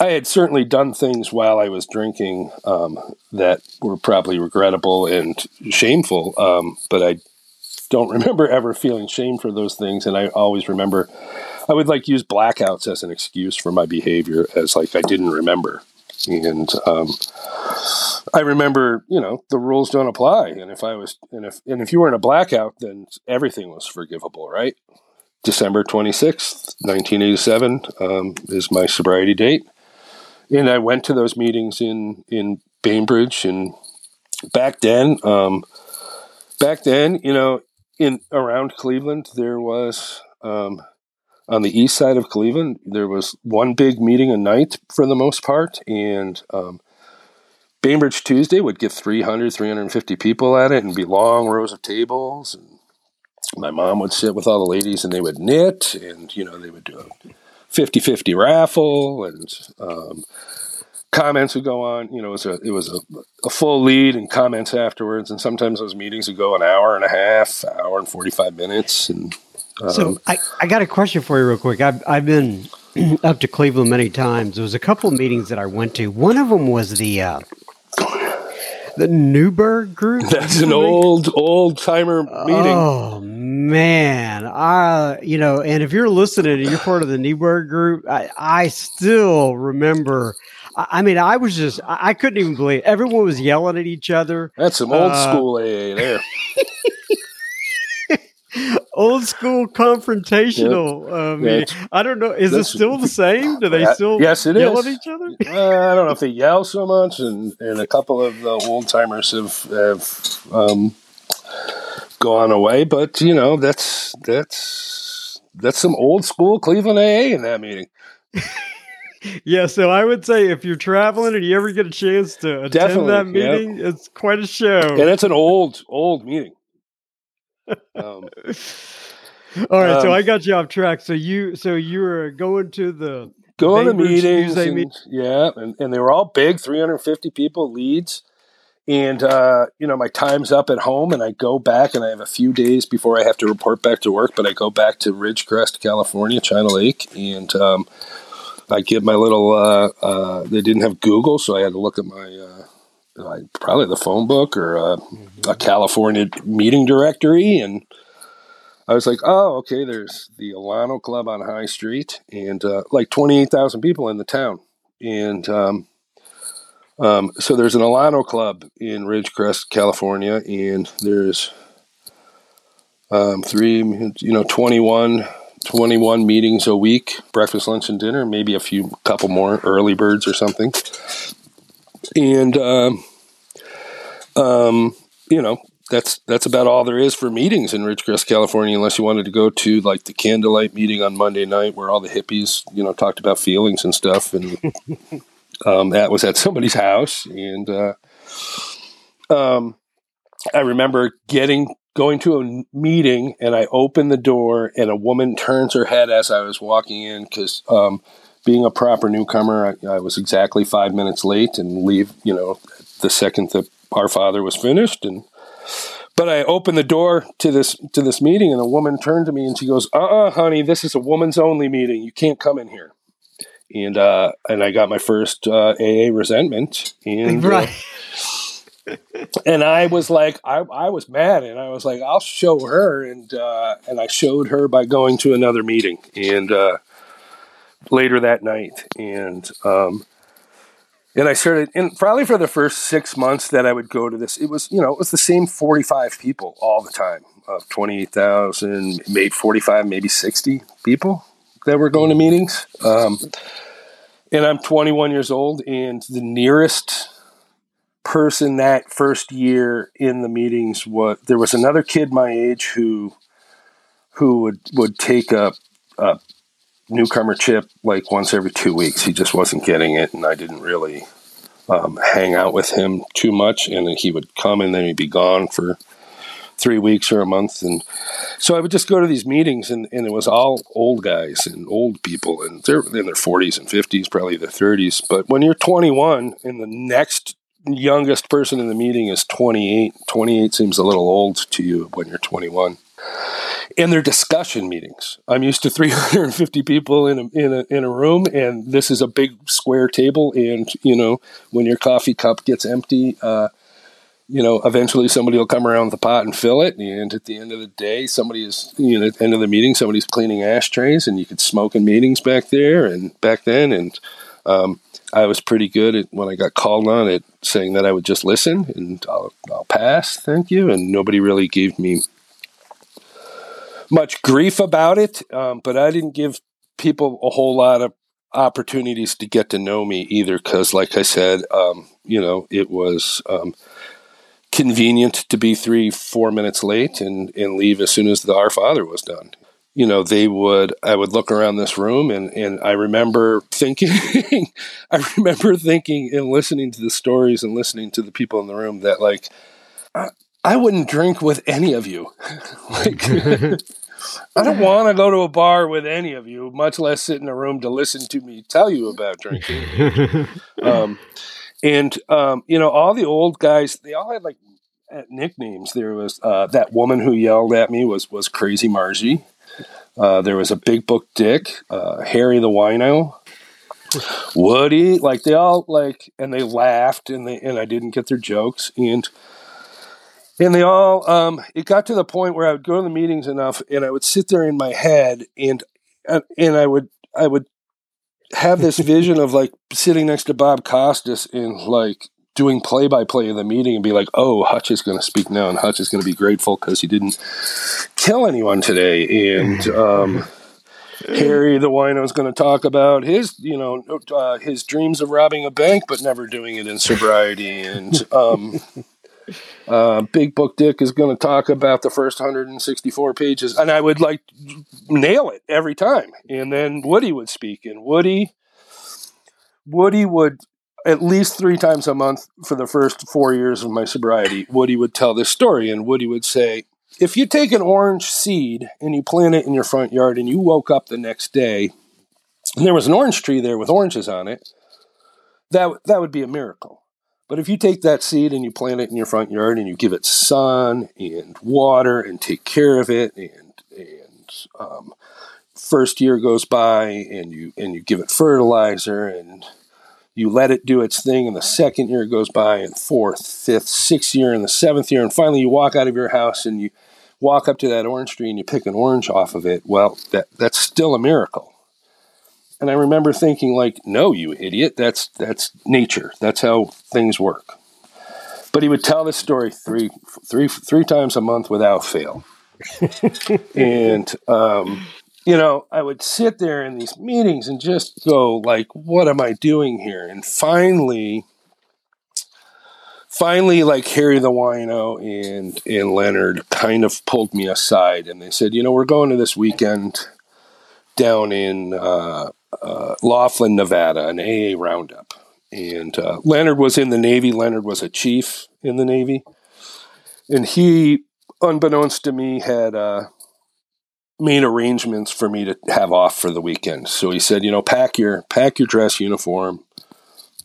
I had certainly done things while I was drinking um, that were probably regrettable and shameful, um, but I don't remember ever feeling shame for those things. And I always remember I would like use blackouts as an excuse for my behavior, as like I didn't remember. And um, I remember, you know, the rules don't apply, and if I was, and if and if you were in a blackout, then everything was forgivable, right? December twenty sixth, nineteen eighty seven, um, is my sobriety date, and I went to those meetings in in Bainbridge, and back then, um, back then, you know, in around Cleveland, there was um, on the east side of Cleveland, there was one big meeting a night for the most part, and um, Bainbridge Tuesday would get 300, 350 people at it and be long rows of tables. And my mom would sit with all the ladies and they would knit, and, you know, they would do a 50 50 raffle, and um, comments would go on. You know, it was, a, it was a, a, full lead and comments afterwards. And sometimes those meetings would go an hour and a half, hour and 45 minutes. And so um, I, I got a question for you real quick. I've, I've been up to Cleveland many times. There was a couple of meetings that I went to. One of them was the uh, the Newberg group. That's an old old timer meeting. Oh man, I you know, and if you're listening and you're part of the Newberg group, I, I still remember. I mean, I was just, I couldn't even believe it. everyone was yelling at each other. That's some old uh, school AA there. old school confrontational. Yep. Uh, yeah, I don't know. Is it still the same? Do they still yes, it yell is. at each other? uh, I don't know if they yell so much, and, and a couple of the old timers have have um, gone away. But you know, that's that's that's some old school Cleveland AA in that meeting. yeah, so I would say if you're traveling and you ever get a chance to attend Definitely, that meeting, it's quite a show. And it's an old, old meeting. Um, All right, um, so I got you off track. So you, so you were going to the going to meetings, and, yeah, and, and they were all big, 350 people leads, and uh, you know my time's up at home, and I go back, and I have a few days before I have to report back to work, but I go back to Ridgecrest, California, China Lake, and um, I get my little. Uh, uh, they didn't have Google, so I had to look at my uh, probably the phone book or a, mm-hmm. a, California meeting directory, and I was like, oh, okay. There's the Alano Club on High Street, and uh, like twenty eight thousand people in the town, and um, um, so there's an Alano Club in Ridgecrest, California, and there's um, three, you know, 21, 21 meetings a week, breakfast, lunch, and dinner, maybe a few, couple more early birds or something. And um, um, you know that's that's about all there is for meetings in Ridgecrest, California, unless you wanted to go to like the candlelight meeting on Monday night where all the hippies, you know, talked about feelings and stuff, and um, that was at somebody's house, and uh, um, I remember getting going to a meeting, and I opened the door, and a woman turns her head as I was walking in because um, being a proper newcomer, I, I, was exactly five minutes late and leave, you know, the second that our father was finished. And but I opened the door to this to this meeting, and a woman turned to me and she goes, "Uh, uh honey, this is a woman's only meeting. You can't come in here." And uh, and I got my first uh, AA resentment, and uh, and I was like, I, I was mad, and I was like, I'll show her, and uh, and I showed her by going to another meeting, and uh, later that night, and um, and I started, and probably for the first six months that I would go to this, it was you know it was the same forty five people all the time of twenty thousand, maybe forty five, maybe sixty people that were going to meetings. Um, and I'm 21 years old, and the nearest person that first year in the meetings was there was another kid my age who who would would take a, a newcomer chip like once every two weeks. He just wasn't getting it, and I didn't really um, hang out with him too much. And he would come and then he'd be gone for three weeks or a month. And so I would just go to these meetings, and, and it was all old guys and old people, and they're in their 40s and 50s, probably their 30s. But when you're 21 and the next youngest person in the meeting is 28, 28 seems a little old to you when you're 21 and they're discussion meetings. I'm used to 350 people in a, in a, in a room, and this is a big square table. And you know, when your coffee cup gets empty, uh, you know, eventually somebody will come around with pot and fill it. And at the end of the day, somebody is, you know, at the end of the meeting, somebody's cleaning ashtrays, and you could smoke in meetings back there and back then. And um, I was pretty good at when I got called on it, saying that I would just listen and I'll, I'll pass, thank you. And nobody really gave me much grief about it, um, but I didn't give people a whole lot of opportunities to get to know me either because, like I said, um, you know, it was um, convenient to be three, four minutes late and, and leave as soon as the Our Father was done. You know, they would, I would look around this room and, and I remember thinking, I remember thinking and listening to the stories and listening to the people in the room that, like, I, I wouldn't drink with any of you. like, I don't want to go to a bar with any of you, much less sit in a room to listen to me tell you about drinking. um, and um, you know, all the old guys, they all had like uh, nicknames. There was uh, that woman who yelled at me was was Crazy Margie. Uh, there was a Big Book Dick, uh, Harry the Wino, Woody. Like they all like, and they laughed, and they and I didn't get their jokes, and and they all um, it got to the point where I would go to the meetings enough, and I would sit there in my head, and and I would I would have this vision of like sitting next to Bob Costas and like doing play by play of the meeting and be like, oh, Hutch is going to speak now, and Hutch is going to be grateful because he didn't kill anyone today, and. Um, Harry the wino is going to talk about his, you know, uh, his dreams of robbing a bank, but never doing it in sobriety, and um, uh, Big Book Dick is going to talk about the first 164 pages, and I would like nail it every time. And then Woody would speak, and Woody, Woody would at least three times a month for the first four years of my sobriety. Woody would tell this story, and Woody would say, "If you take an orange seed and you plant it in your front yard, and you woke up the next day, and there was an orange tree there with oranges on it, that that would be a miracle." But if you take that seed and you plant it in your front yard and you give it sun and water and take care of it and and um, first year goes by and you and you give it fertilizer and you let it do its thing and the second year goes by and fourth fifth sixth year and the seventh year and finally you walk out of your house and you walk up to that orange tree and you pick an orange off of it well that that's still a miracle and I remember thinking, like, no, you idiot, that's that's nature. That's how things work. But he would tell this story three, three, three times a month without fail. and um, you know, I would sit there in these meetings and just go, like, what am I doing here? And finally, finally, like Harry the Wino and and Leonard kind of pulled me aside, and they said, you know, we're going to this weekend down in uh, uh, Laughlin, Nevada, an AA roundup. And uh, Leonard was in the Navy. Leonard was a chief in the Navy. And he, unbeknownst to me, had uh, made arrangements for me to have off for the weekend. So he said, you know, pack your pack your dress uniform,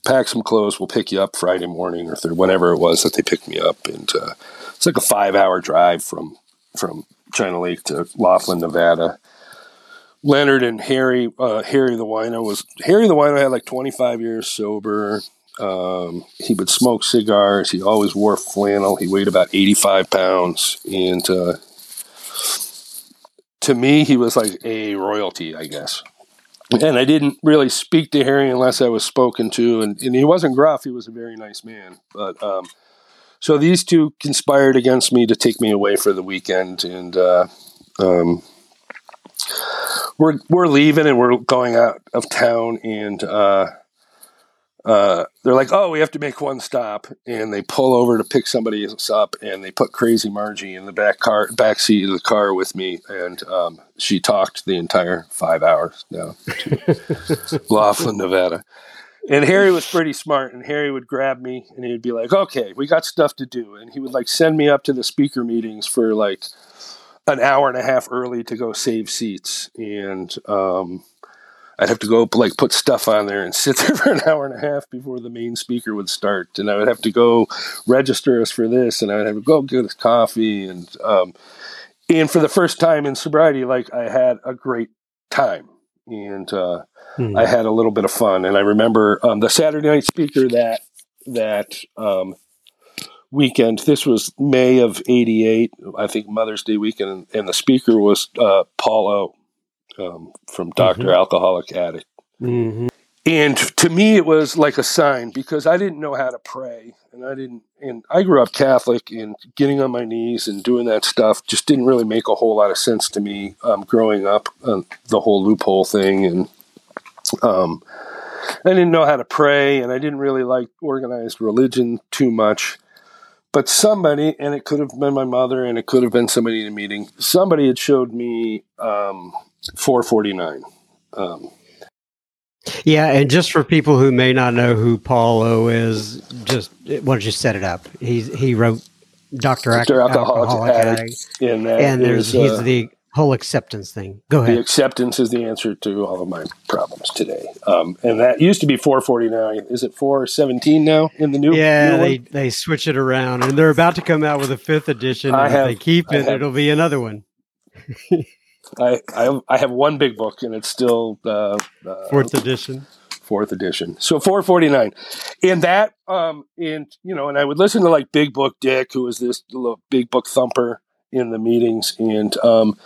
pack some clothes. We'll pick you up Friday morning or th- whenever it was that they picked me up. And uh, it's like a five hour drive from from China Lake to Laughlin, Nevada. Leonard and Harry, uh, Harry the wino was Harry the wino had like 25 years sober. Um, he would smoke cigars. He always wore flannel. He weighed about 85 pounds, and uh, to me, he was like a royalty, I guess. And I didn't really speak to Harry unless I was spoken to, and, and he wasn't gruff. He was a very nice man, but. Um, so these two conspired against me to take me away for the weekend, and uh, um, we're we're leaving and we're going out of town and uh, uh, they're like, "Oh, we have to make one stop," and they pull over to pick somebody up, and they put Crazy Margie in the back car, back seat of the car with me, and um, she talked the entire five hours down to Laughlin, Nevada. And Harry was pretty smart, and Harry would grab me, and he would be like, "Okay, we got stuff to do," and he would like send me up to the speaker meetings for like an hour and a half early to go save seats, and um, I'd have to go like put stuff on there and sit there for an hour and a half before the main speaker would start, and I would have to go register us for this, and I would have to go get us coffee, and um, and for the first time in sobriety, like I had a great time, and uh, hmm. I had a little bit of fun, and I remember um, the Saturday night speaker that that um, weekend. This was May of '88, I think Mother's Day weekend, and the speaker was uh, Paul O um, from Doctor mm-hmm. Alcoholic Addict. Mm-hmm. And to me, it was like a sign because I didn't know how to pray, and I didn't. And I grew up Catholic, and getting on my knees and doing that stuff just didn't really make a whole lot of sense to me um, growing up. Uh, the whole loophole thing, and um, I didn't know how to pray, and I didn't really like organized religion too much. But somebody, and it could have been my mother, and it could have been somebody in a meeting. Somebody had showed me um, 449. Um, yeah, and just for people who may not know who Paul O is, just why don't you set it up? He's he wrote Doctor Alcoholic, Alcoholic Addict, and, and there's uh, he's the whole acceptance thing. Go ahead. The acceptance is the answer to all of my problems today, um, and that used to be 449. Is it 417 now in the new? Yeah, new they they switch it around, and they're about to come out with a fifth edition. I have, if they keep it, have, it'll be another one. I, I I have one big book, and it's still uh, uh, fourth edition. Fourth edition. So 449, and that um and you know, and I would listen to like Big Book Dick, who was this little big book thumper in the meetings, and um,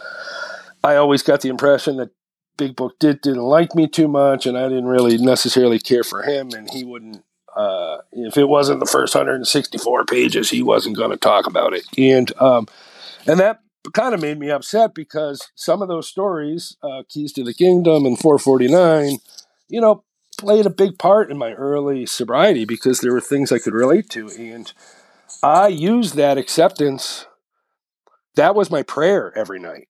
I always got the impression that Big Book Dick didn't like me too much, and I didn't really necessarily care for him, and he wouldn't. Uh, if it wasn't the first 164 pages, he wasn't going to talk about it, and um, and that kind of made me upset because some of those stories, uh, Keys to the Kingdom and 449, you know, played a big part in my early sobriety because there were things I could relate to. And I used that acceptance. That was my prayer every night.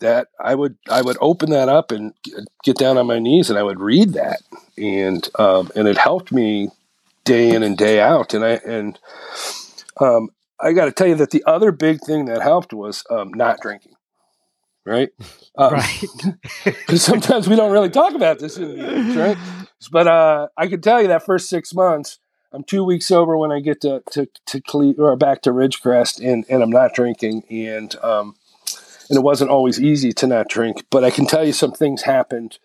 That I would I would open that up and get down on my knees and I would read that and um, and it helped me day in and day out and I and um, I got to tell you that the other big thing that helped was um, not drinking. Right, um, right. Because sometimes we don't really talk about this in meetings, right? But uh, I can tell you that first six months, I'm two weeks sober when I get to to to Cle- or back to Ridgecrest, and and I'm not drinking, and um, and it wasn't always easy to not drink. But I can tell you some things happened,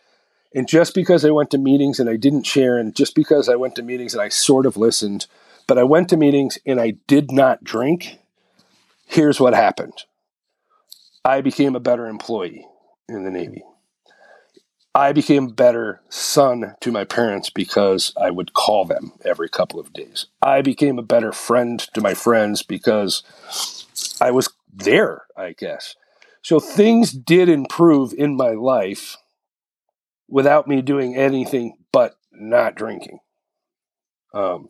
and just because I went to meetings and I didn't share, and just because I went to meetings and I sort of listened, but I went to meetings and I did not drink. Here's what happened I became a better employee in the Navy. I became a better son to my parents because I would call them every couple of days. I became a better friend to my friends because I was there, I guess. So things did improve in my life without me doing anything but not drinking. Um,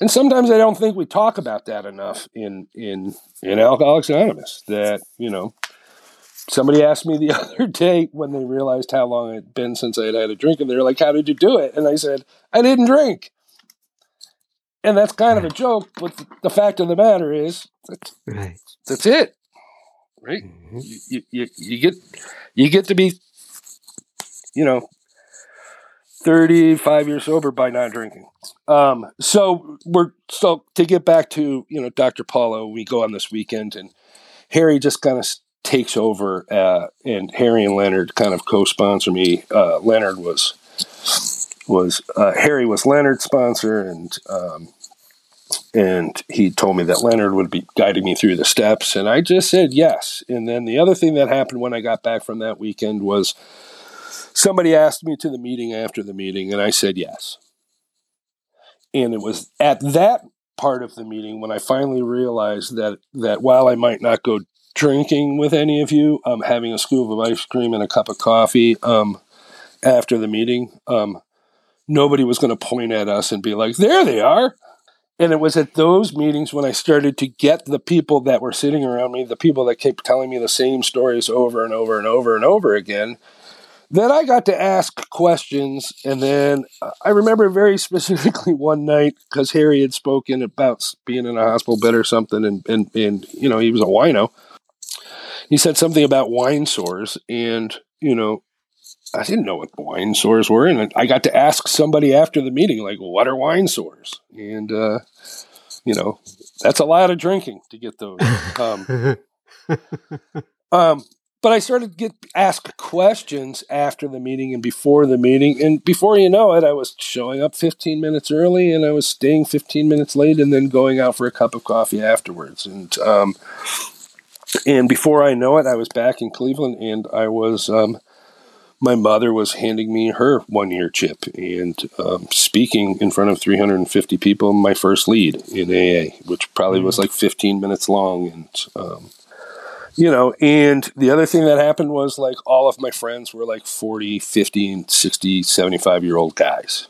and sometimes I don't think we talk about that enough in in in Alcoholics Anonymous. That you know, somebody asked me the other day when they realized how long it had been since I had had a drink, and they're like, "How did you do it?" And I said, "I didn't drink." And that's kind of a joke, but the fact of the matter is, that's, right. that's it, right? Mm-hmm. You, you, you get you get to be, you know, 35 years sober by not drinking. Um, so we're so to get back to you know Dr. Paul O, we go on this weekend and Harry just kind of takes over, uh, and Harry and Leonard kind of co-sponsor me. Uh, Leonard was was uh, Harry was Leonard's sponsor, and um, and he told me that Leonard would be guiding me through the steps, and I just said yes. And then the other thing that happened when I got back from that weekend was somebody asked me to the meeting after the meeting, and I said yes. And it was at that part of the meeting when I finally realized that that while I might not go drinking with any of you, I'm having a scoop of ice cream and a cup of coffee um, after the meeting, um, nobody was going to point at us and be like, there they are. And it was at those meetings when I started to get the people that were sitting around me, the people that kept telling me the same stories over and over and over and over again, that I got to ask questions. And then I remember very specifically one night because Harry had spoken about being in a hospital bed or something, and, and, and you know, he was a wino. He said something about wine sores, and, you know, I didn't know what wine sores were, and I got to ask somebody after the meeting, like, "What are wine sores?" And uh, you know, that's a lot of drinking to get those. Um, um, but I started to get asked questions after the meeting and before the meeting, and before you know it, I was showing up 15 minutes early, and I was staying 15 minutes late, and then going out for a cup of coffee afterwards, and um, and before I know it, I was back in Cleveland, and I was um, my mother was handing me her one year chip and um, speaking in front of 350 people my first lead in AA, which probably was mm. like 15 minutes long. And, um, you know, and the other thing that happened was like all of my friends were like 40, 50, and 60, 75 year old guys.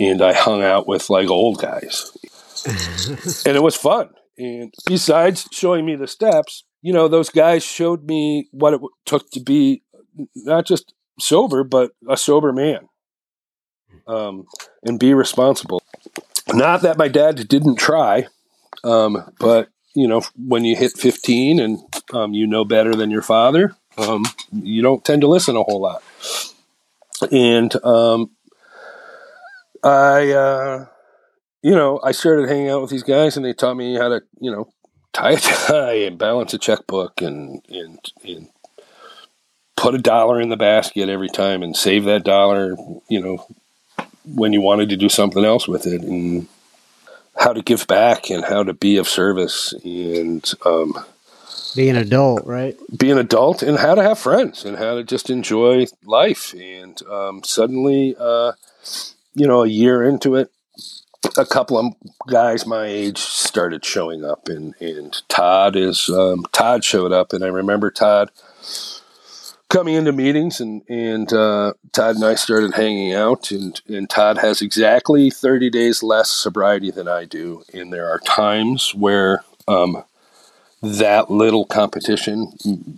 And I hung out with like old guys. and it was fun. And besides showing me the steps, you know, those guys showed me what it took to be not just sober, but a sober man, um, and be responsible. Not that my dad didn't try, um, but you know, when you hit 15 and um, you know better than your father, um, you don't tend to listen a whole lot. And um, I, uh, you know, I started hanging out with these guys, and they taught me how to, you know, tie a tie and balance a checkbook and and and put a dollar in the basket every time and save that dollar, you know, when you wanted to do something else with it and how to give back and how to be of service and um, be an adult, right? Be an adult and how to have friends and how to just enjoy life. And um, suddenly, uh, you know, a year into it, a couple of guys my age started showing up, and and Todd is um, Todd showed up, and I remember Todd coming into meetings and and uh, Todd and I started hanging out and and Todd has exactly 30 days less sobriety than I do and there are times where um, that little competition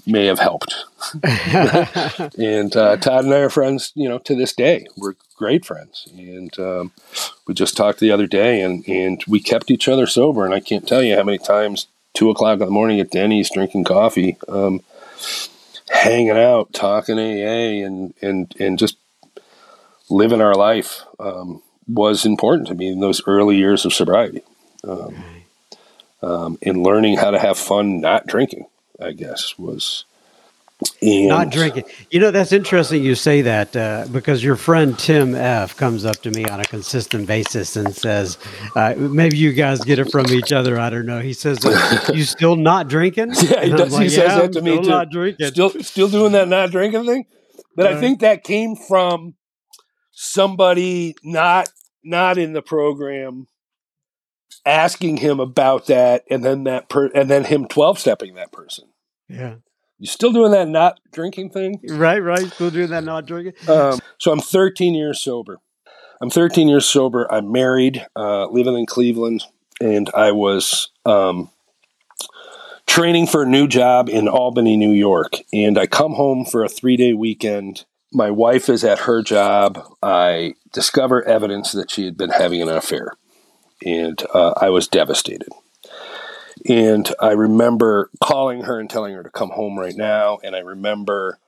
may have helped. And uh, Todd and I are friends you know to this day. We're great friends. And um, we just talked the other day and and we kept each other sober. And I can't tell you how many times two o'clock in the morning at Denny's drinking coffee um, hanging out, talking AA, and and and just living our life um, was important to me in those early years of sobriety, um, um, and learning how to have fun not drinking. I guess was and not drinking. You know, that's interesting you say that uh, because your friend Tim F comes up to me on a consistent basis and says, uh, maybe you guys get it from each other. I don't know. He says, uh, "You still not drinking?" Yeah, he, does, like, he says yeah, that to me too. Not drinking. Still, still doing that not drinking thing. But I think that came from somebody not not in the program asking him about that, and then that per- and then him twelve stepping that person. Yeah. You still doing that not drinking thing? Right, right. Still doing that not drinking. Um, so I'm 13 years sober. I'm 13 years sober. I'm married, uh, living in Cleveland, and I was um, training for a new job in Albany, New York. And I come home for a three day weekend. My wife is at her job. I discover evidence that she had been having an affair, and uh, I was devastated. And I remember calling her and telling her to come home right now. And I remember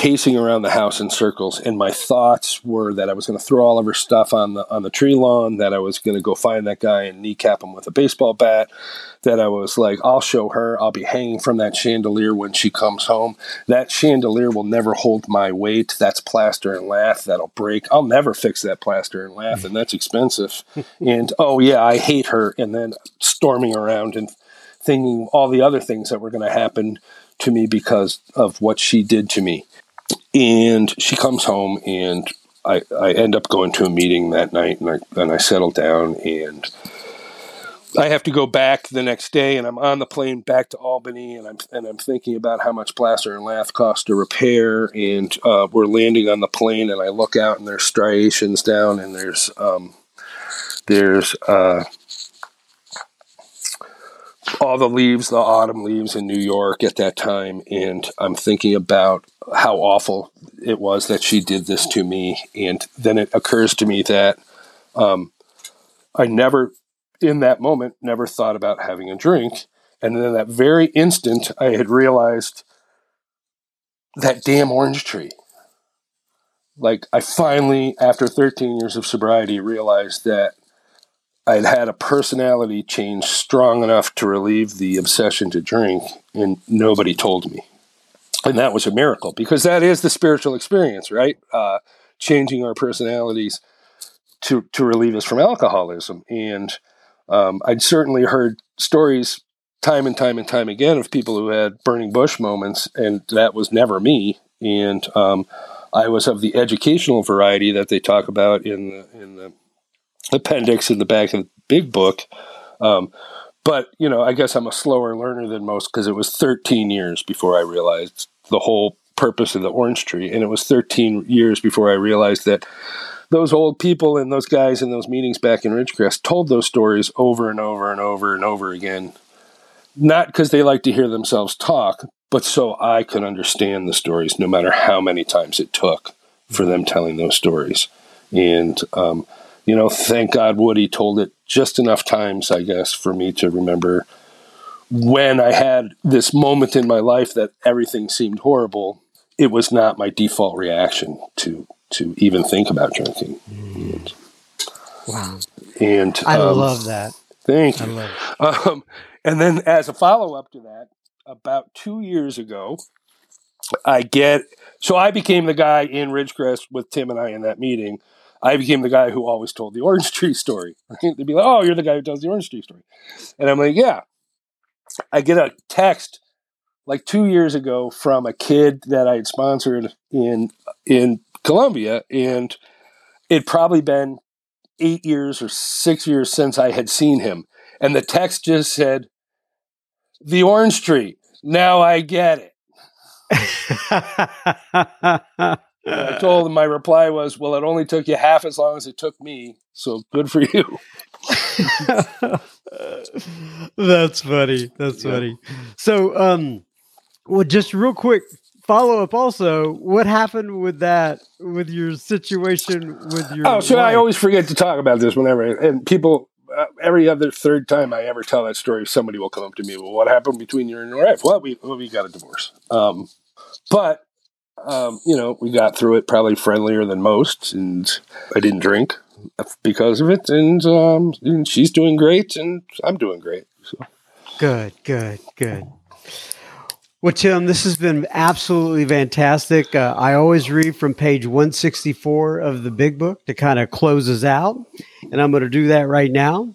pacing around the house in circles and my thoughts were that I was going to throw all of her stuff on the on the tree lawn that I was going to go find that guy and kneecap him with a baseball bat that I was like I'll show her. I'll be hanging from that chandelier when she comes home. That chandelier will never hold my weight. That's plaster and lath that'll break. I'll never fix that plaster and lath and that's expensive. And oh yeah I hate her and then storming around and thinking all the other things that were going to happen to me because of what she did to me. And she comes home, and I, I end up going to a meeting that night, and I, and I settle down, and I have to go back the next day, and I'm on the plane back to Albany, and I'm and I'm thinking about how much plaster and lath cost to repair, and uh, we're landing on the plane, and I look out, and there's striations down, and there's um, there's uh, all the leaves, the autumn leaves in New York at that time, and I'm thinking about how awful it was that she did this to me, and then it occurs to me that um, I never in that moment, never thought about having a drink. And then that very instant, I had realized that damn orange tree. Like, I finally, after 13 years of sobriety, realized that I'd had a personality change strong enough to relieve the obsession to drink, and nobody told me. And that was a miracle because that is the spiritual experience, right? Uh, changing our personalities to, to relieve us from alcoholism. And um, I'd certainly heard stories time and time and time again of people who had burning bush moments, and that was never me. And um, I was of the educational variety that they talk about in the in the appendix in the back of the big book. Um, but you know, I guess I'm a slower learner than most because it was 13 years before I realized the whole purpose of the orange tree, and it was 13 years before I realized that those old people and those guys in those meetings back in Ridgecrest told those stories over and over and over and over again. Not because they like to hear themselves talk, but so I could understand the stories, no matter how many times it took for them telling those stories. And, um, you know, thank God Woody told it just enough times, I guess, for me to remember when I had this moment in my life that everything seemed horrible. It was not my default reaction to to even think about drinking. Mm. Wow. And I um, love that. Thank you. Um, and then, as a follow up to that, about two years ago, I get so I became the guy in Ridgecrest with Tim and I in that meeting. I became the guy who always told the orange tree story. They'd be like, "Oh, you're the guy who tells the orange tree story," and I'm like, "Yeah." I get a text like two years ago from a kid that I had sponsored in in Columbia, and it'd probably been eight years or six years since I had seen him. And the text just said, The orange tree. Now I get it. I told him my reply was, Well, it only took you half as long as it took me. So good for you. That's funny. That's yeah. funny. So, um, well, just real quick follow up also what happened with that with your situation with your oh so wife? i always forget to talk about this whenever and people uh, every other third time i ever tell that story somebody will come up to me well what happened between you and your wife well we, well, we got a divorce um, but um, you know we got through it probably friendlier than most and i didn't drink because of it and, um, and she's doing great and i'm doing great so. good good good well, Tim, this has been absolutely fantastic. Uh, I always read from page 164 of the big book to kind of close us out, and I'm going to do that right now.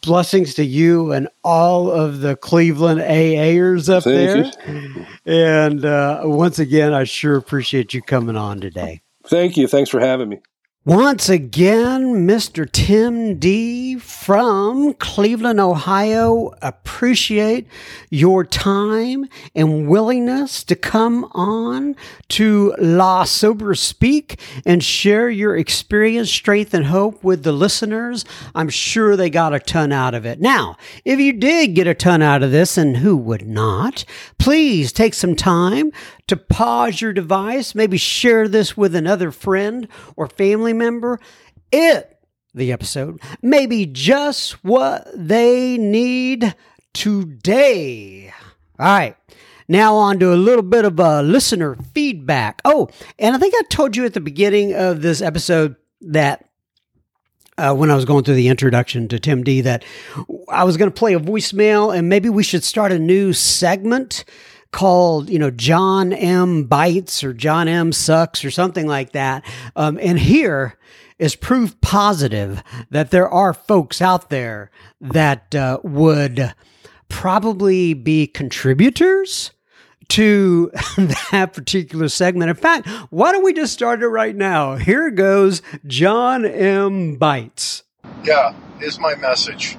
Blessings to you and all of the Cleveland AAers up Thank there. You. And uh, once again, I sure appreciate you coming on today. Thank you. Thanks for having me. Once again, Mr. Tim D from Cleveland, Ohio, appreciate your time and willingness to come on to La Sober Speak and share your experience, strength, and hope with the listeners. I'm sure they got a ton out of it. Now, if you did get a ton out of this, and who would not, please take some time to pause your device, maybe share this with another friend or family member. It, the episode, may be just what they need today. All right. Now, on to a little bit of a listener feedback. Oh, and I think I told you at the beginning of this episode that uh, when I was going through the introduction to Tim D that I was going to play a voicemail and maybe we should start a new segment called, you know, John M. Bites or John M. Sucks or something like that. Um, and here is proof positive that there are folks out there that uh, would probably be contributors to that particular segment. In fact, why don't we just start it right now? Here goes John M. Bites. Yeah, here's my message.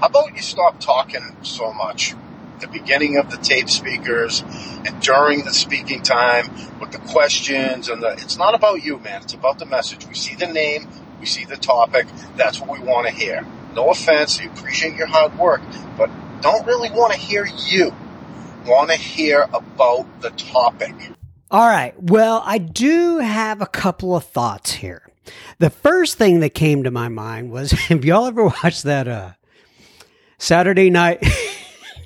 How about you stop talking so much? The beginning of the tape speakers and during the speaking time with the questions and the it's not about you, man. It's about the message. We see the name, we see the topic, that's what we want to hear. No offense, we appreciate your hard work, but don't really want to hear you want to hear about the topic. All right. Well, I do have a couple of thoughts here. The first thing that came to my mind was have y'all ever watched that uh, Saturday night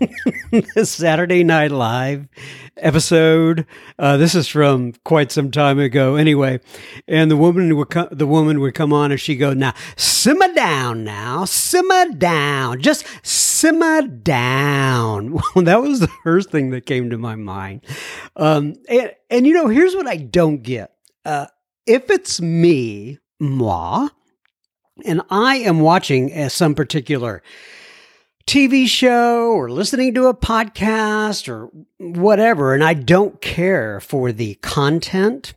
Saturday Night Live episode. Uh, this is from quite some time ago, anyway. And the woman would come, the woman would come on, and she go, "Now simmer down, now simmer down, just simmer down." Well, that was the first thing that came to my mind. Um, and, and you know, here's what I don't get: uh, if it's me, moi, and I am watching uh, some particular TV show or listening to a podcast or whatever, and I don't care for the content.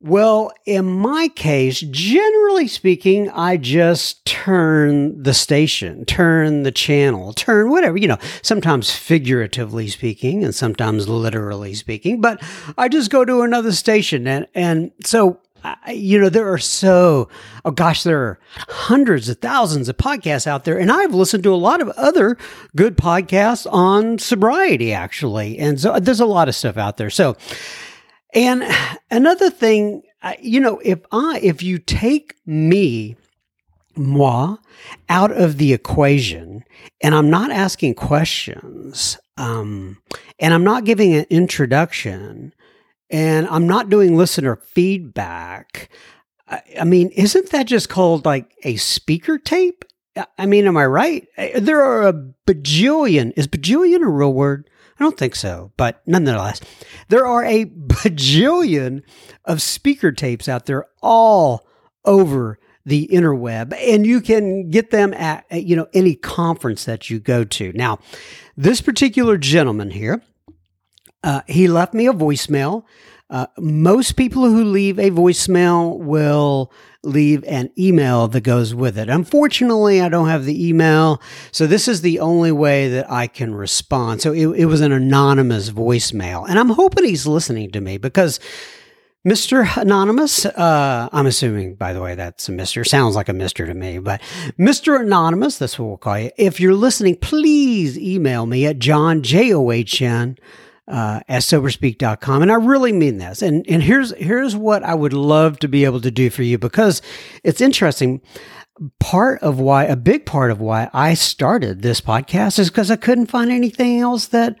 Well, in my case, generally speaking, I just turn the station, turn the channel, turn whatever, you know, sometimes figuratively speaking and sometimes literally speaking, but I just go to another station. And, and so you know, there are so, oh gosh, there are hundreds of thousands of podcasts out there. And I've listened to a lot of other good podcasts on sobriety, actually. And so there's a lot of stuff out there. So, and another thing, you know, if I, if you take me, moi, out of the equation and I'm not asking questions, um, and I'm not giving an introduction, and I'm not doing listener feedback. I, I mean, isn't that just called like a speaker tape? I mean, am I right? Uh, there are a bajillion. Is bajillion a real word? I don't think so, but nonetheless, there are a bajillion of speaker tapes out there all over the interweb and you can get them at you know any conference that you go to. Now, this particular gentleman here uh, he left me a voicemail. Uh, most people who leave a voicemail will leave an email that goes with it. Unfortunately, I don't have the email, so this is the only way that I can respond. So it, it was an anonymous voicemail, and I'm hoping he's listening to me because Mr. Anonymous, uh, I'm assuming, by the way, that's a Mr. Sounds like a Mr. to me, but Mr. Anonymous, that's what we'll call you. If you're listening, please email me at John, J O H N, uh, at soberspeak.com. And I really mean this. And, and here's, here's what I would love to be able to do for you because it's interesting. Part of why, a big part of why I started this podcast is because I couldn't find anything else that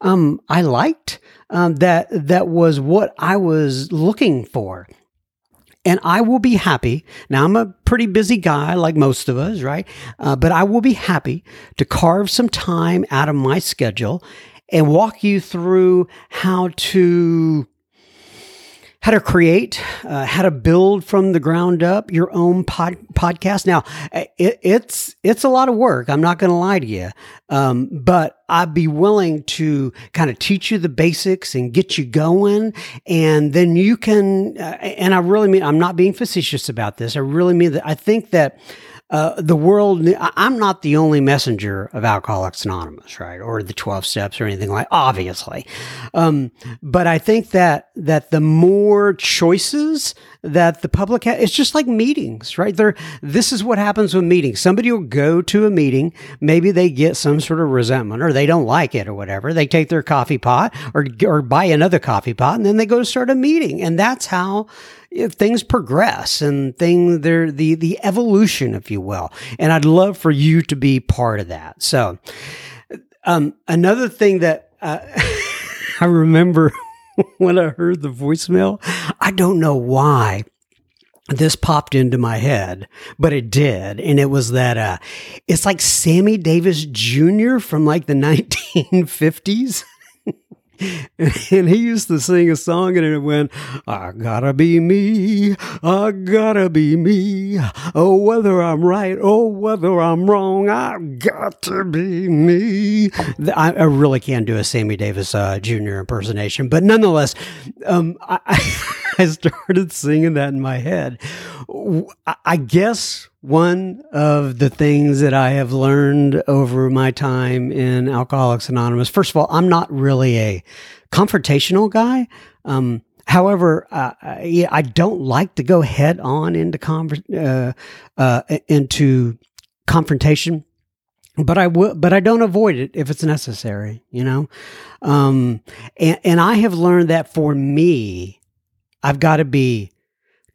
um, I liked, um, that, that was what I was looking for. And I will be happy. Now, I'm a pretty busy guy, like most of us, right? Uh, but I will be happy to carve some time out of my schedule and walk you through how to how to create, uh, how to build from the ground up your own pod, podcast. Now, it, it's it's a lot of work. I'm not going to lie to you, um, but I'd be willing to kind of teach you the basics and get you going, and then you can. Uh, and I really mean I'm not being facetious about this. I really mean that. I think that uh, the world, I'm not the only messenger of Alcoholics Anonymous, right? Or the 12 steps or anything like, obviously. Um, but I think that, that the more choices that the public has, it's just like meetings, right? There, this is what happens with meetings. Somebody will go to a meeting. Maybe they get some sort of resentment or they don't like it or whatever. They take their coffee pot or, or buy another coffee pot and then they go to start a meeting. And that's how, things progress and thing they're the the evolution, if you will. And I'd love for you to be part of that. So, um, another thing that uh, I remember when I heard the voicemail, I don't know why. this popped into my head, but it did. And it was that, uh, it's like Sammy Davis Jr. from like the 1950s. and he used to sing a song and it went, I gotta be me, I gotta be me. Oh, whether I'm right, oh, whether I'm wrong, I got to be me. I, I really can't do a Sammy Davis uh, Jr. impersonation, but nonetheless, um, I, I started singing that in my head. I guess one of the things that I have learned over my time in Alcoholics Anonymous, first of all, I'm not really a confrontational guy. Um, however, uh, I, don't like to go head on into conver- uh, uh, into confrontation but I will, but I don't avoid it if it's necessary, you know? Um, and, and I have learned that for me, I've got to be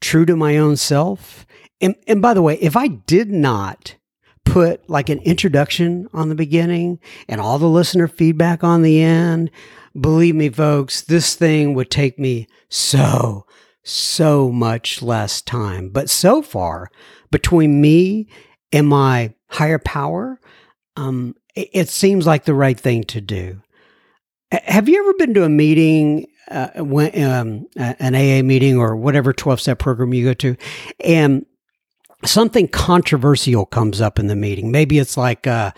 true to my own self. And, and by the way, if I did not put like an introduction on the beginning and all the listener feedback on the end, believe me, folks, this thing would take me so, so much less time. But so far, between me and my higher power, um, it, it seems like the right thing to do. Have you ever been to a meeting uh, when, um, an AA meeting or whatever 12 step program you go to, and something controversial comes up in the meeting. Maybe it's like, uh,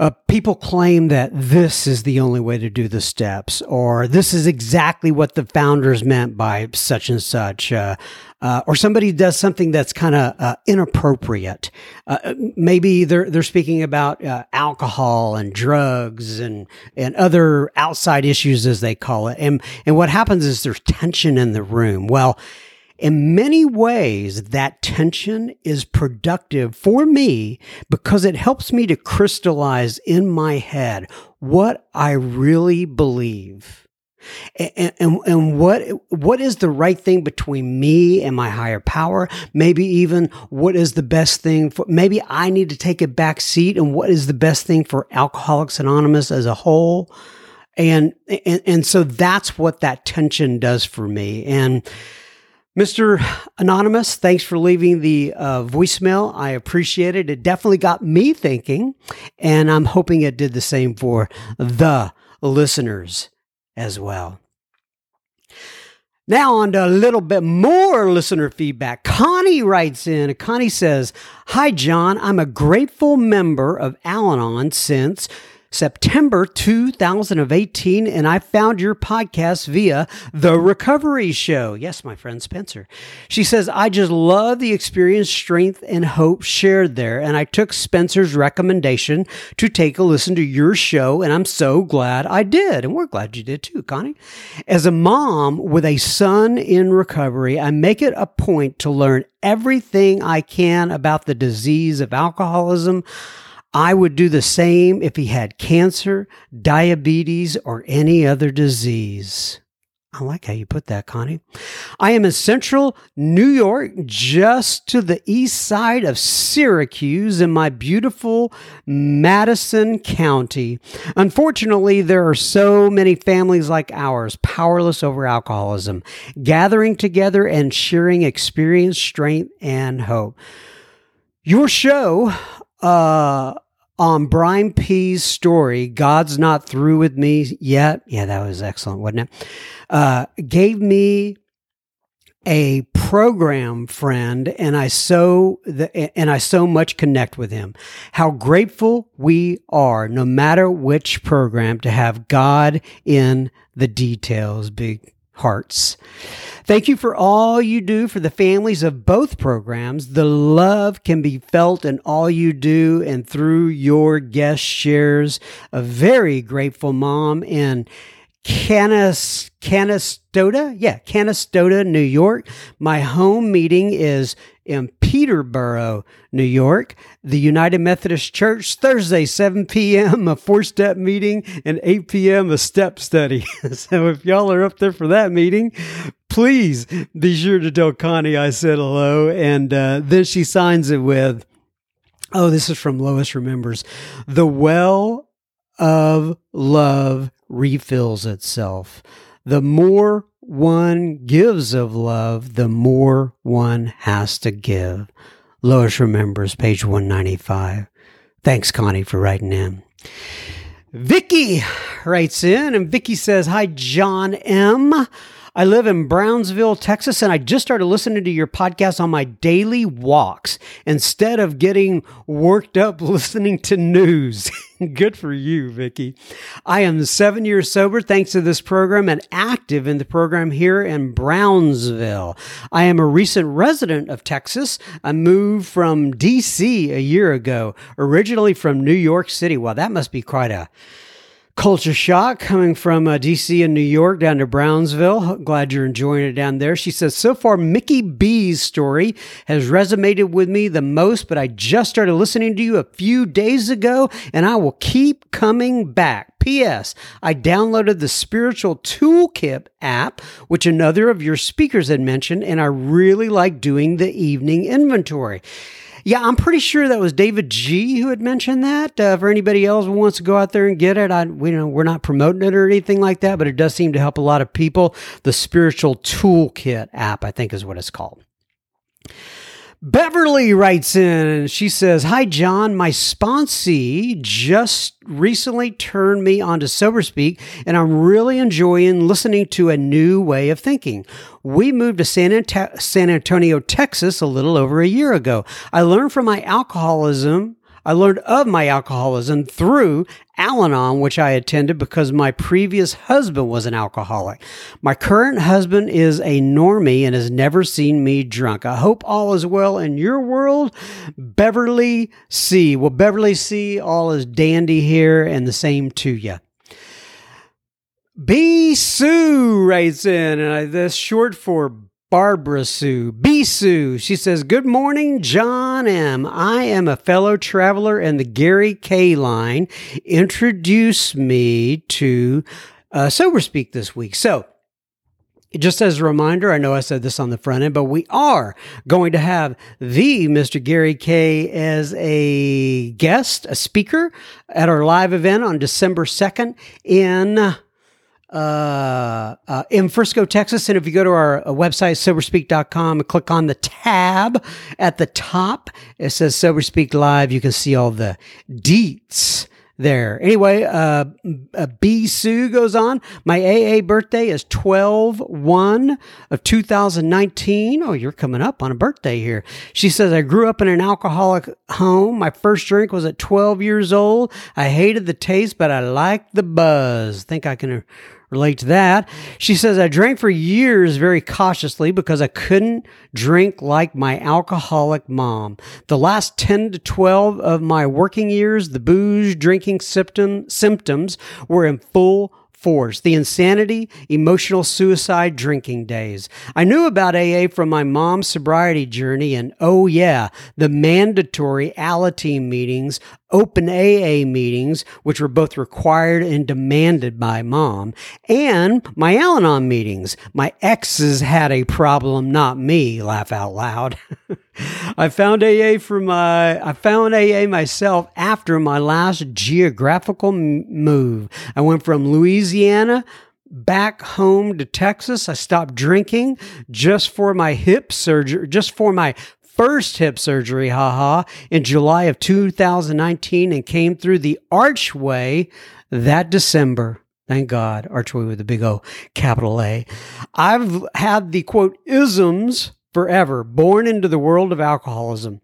uh, people claim that this is the only way to do the steps, or this is exactly what the founders meant by such and such, uh, uh, or somebody does something that's kind of uh, inappropriate. Uh, maybe they're they're speaking about uh, alcohol and drugs and and other outside issues as they call it, and and what happens is there's tension in the room. Well in many ways, that tension is productive for me because it helps me to crystallize in my head what I really believe. And, and, and, what what is the right thing between me and my higher power? Maybe even what is the best thing for maybe I need to take a back seat and what is the best thing for Alcoholics Anonymous as a whole? And and, and so that's what that tension does for me. And Mr. Anonymous, thanks for leaving the uh, voicemail. I appreciate it. It definitely got me thinking, and I'm hoping it did the same for the listeners as well. Now, on to a little bit more listener feedback. Connie writes in. Connie says, Hi, John. I'm a grateful member of Al Anon since September 2018, and I found your podcast via The Recovery Show. Yes, my friend Spencer. She says, I just love the experience, strength, and hope shared there, and I took Spencer's recommendation to take a listen to your show, and I'm so glad I did. And we're glad you did too, Connie. As a mom with a son in recovery, I make it a point to learn everything I can about the disease of alcoholism. I would do the same if he had cancer, diabetes, or any other disease. I like how you put that, Connie. I am in central New York, just to the east side of Syracuse in my beautiful Madison County. Unfortunately, there are so many families like ours powerless over alcoholism, gathering together and sharing experience, strength, and hope. Your show, uh, on Brian P.'s story, God's Not Through With Me Yet. Yeah, that was excellent, wasn't it? Uh, gave me a program friend and I so the, and I so much connect with him. How grateful we are no matter which program to have God in the details. Big hearts. Thank you for all you do for the families of both programs. The love can be felt in all you do and through your guest shares. A very grateful mom in Canis, Canastota. Yeah, Canastota, New York. My home meeting is in Peterboro, New York. The United Methodist Church, Thursday, 7 p.m., a four step meeting, and 8 p.m., a step study. so if y'all are up there for that meeting, please be sure to tell Connie I said hello. And uh, then she signs it with, oh, this is from Lois Remembers. The well of love refills itself. The more one gives of love, the more one has to give. Lois remembers page 195. Thanks, Connie, for writing in. Vicky writes in, and Vicky says, Hi, John M. I live in Brownsville, Texas, and I just started listening to your podcast on my daily walks instead of getting worked up listening to news. Good for you, Vicky. I am seven years sober thanks to this program and active in the program here in Brownsville. I am a recent resident of Texas. I moved from DC a year ago, originally from New York City. Well, that must be quite a Culture shock coming from uh, DC and New York down to Brownsville. Glad you're enjoying it down there. She says, So far, Mickey B's story has resonated with me the most, but I just started listening to you a few days ago and I will keep coming back. P.S. I downloaded the Spiritual Toolkit app, which another of your speakers had mentioned, and I really like doing the evening inventory. Yeah, I'm pretty sure that was David G who had mentioned that. Uh, for anybody else who wants to go out there and get it, I we you know we're not promoting it or anything like that, but it does seem to help a lot of people. The Spiritual Toolkit app, I think, is what it's called. Beverly writes in and she says, Hi, John. My sponsee just recently turned me onto SoberSpeak, and I'm really enjoying listening to a new way of thinking. We moved to San, San Antonio, Texas a little over a year ago. I learned from my alcoholism I learned of my alcoholism through Al Anon, which I attended because my previous husband was an alcoholic. My current husband is a normie and has never seen me drunk. I hope all is well in your world. Beverly C. Well, Beverly C., all is dandy here and the same to you. B. Sue writes in, and I, that's short for Barbara Sue, B Sue. She says, Good morning, John M. I am a fellow traveler in the Gary K line. Introduce me to uh, Sober Speak this week. So, just as a reminder, I know I said this on the front end, but we are going to have the Mr. Gary K as a guest, a speaker at our live event on December 2nd in uh, uh, in Frisco, Texas. And if you go to our uh, website, soberspeak.com, and click on the tab at the top, it says Soberspeak Live. You can see all the deets there. Anyway, uh, uh, B Sue goes on. My AA birthday is 12 1 of 2019. Oh, you're coming up on a birthday here. She says, I grew up in an alcoholic home. My first drink was at 12 years old. I hated the taste, but I liked the buzz. Think I can relate to that. She says, I drank for years very cautiously because I couldn't drink like my alcoholic mom. The last 10 to 12 of my working years, the booze drinking symptom, symptoms were in full force the insanity, emotional suicide drinking days. I knew about AA from my mom's sobriety journey, and oh, yeah, the mandatory Alateen meetings open AA meetings, which were both required and demanded by mom, and my Al Anon meetings. My exes had a problem, not me, laugh out loud. I found AA for my, I found AA myself after my last geographical move. I went from Louisiana back home to Texas. I stopped drinking just for my hip surgery, just for my first hip surgery, haha, in July of 2019 and came through the archway that December. Thank God, archway with a big O, capital A. I've had the quote isms forever, born into the world of alcoholism.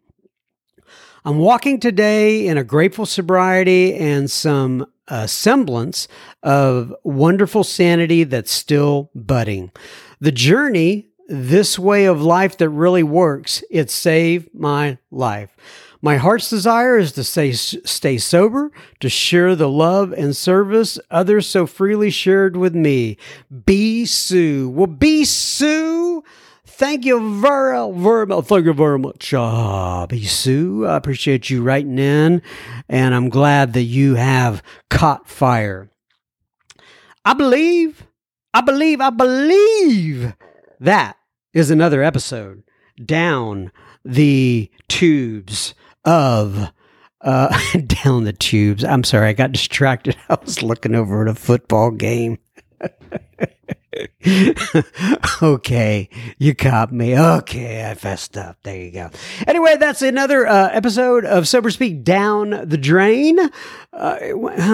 I'm walking today in a grateful sobriety and some uh, semblance of wonderful sanity that's still budding. The journey this way of life that really works, it saved my life. My heart's desire is to stay, stay sober, to share the love and service others so freely shared with me. B Sue. Well, B Sue. Thank you very, very much. Thank you very much, uh, Sue. I appreciate you writing in, and I'm glad that you have caught fire. I believe, I believe, I believe that is another episode down the tubes of uh down the tubes. I'm sorry, I got distracted. I was looking over at a football game. okay, you caught me. Okay, I fessed up. There you go. Anyway, that's another uh, episode of Sober Speak Down the Drain. Uh,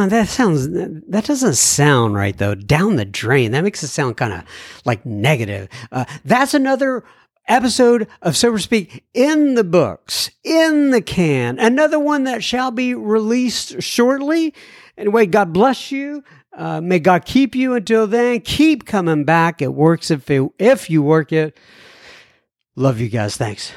that sounds, that doesn't sound right though. Down the drain. That makes it sound kind of like negative. Uh, that's another episode of Sober Speak in the books, in the can. Another one that shall be released shortly. Anyway, God bless you. Uh, may God keep you until then. Keep coming back. It works if it, if you work it. Love you guys. Thanks.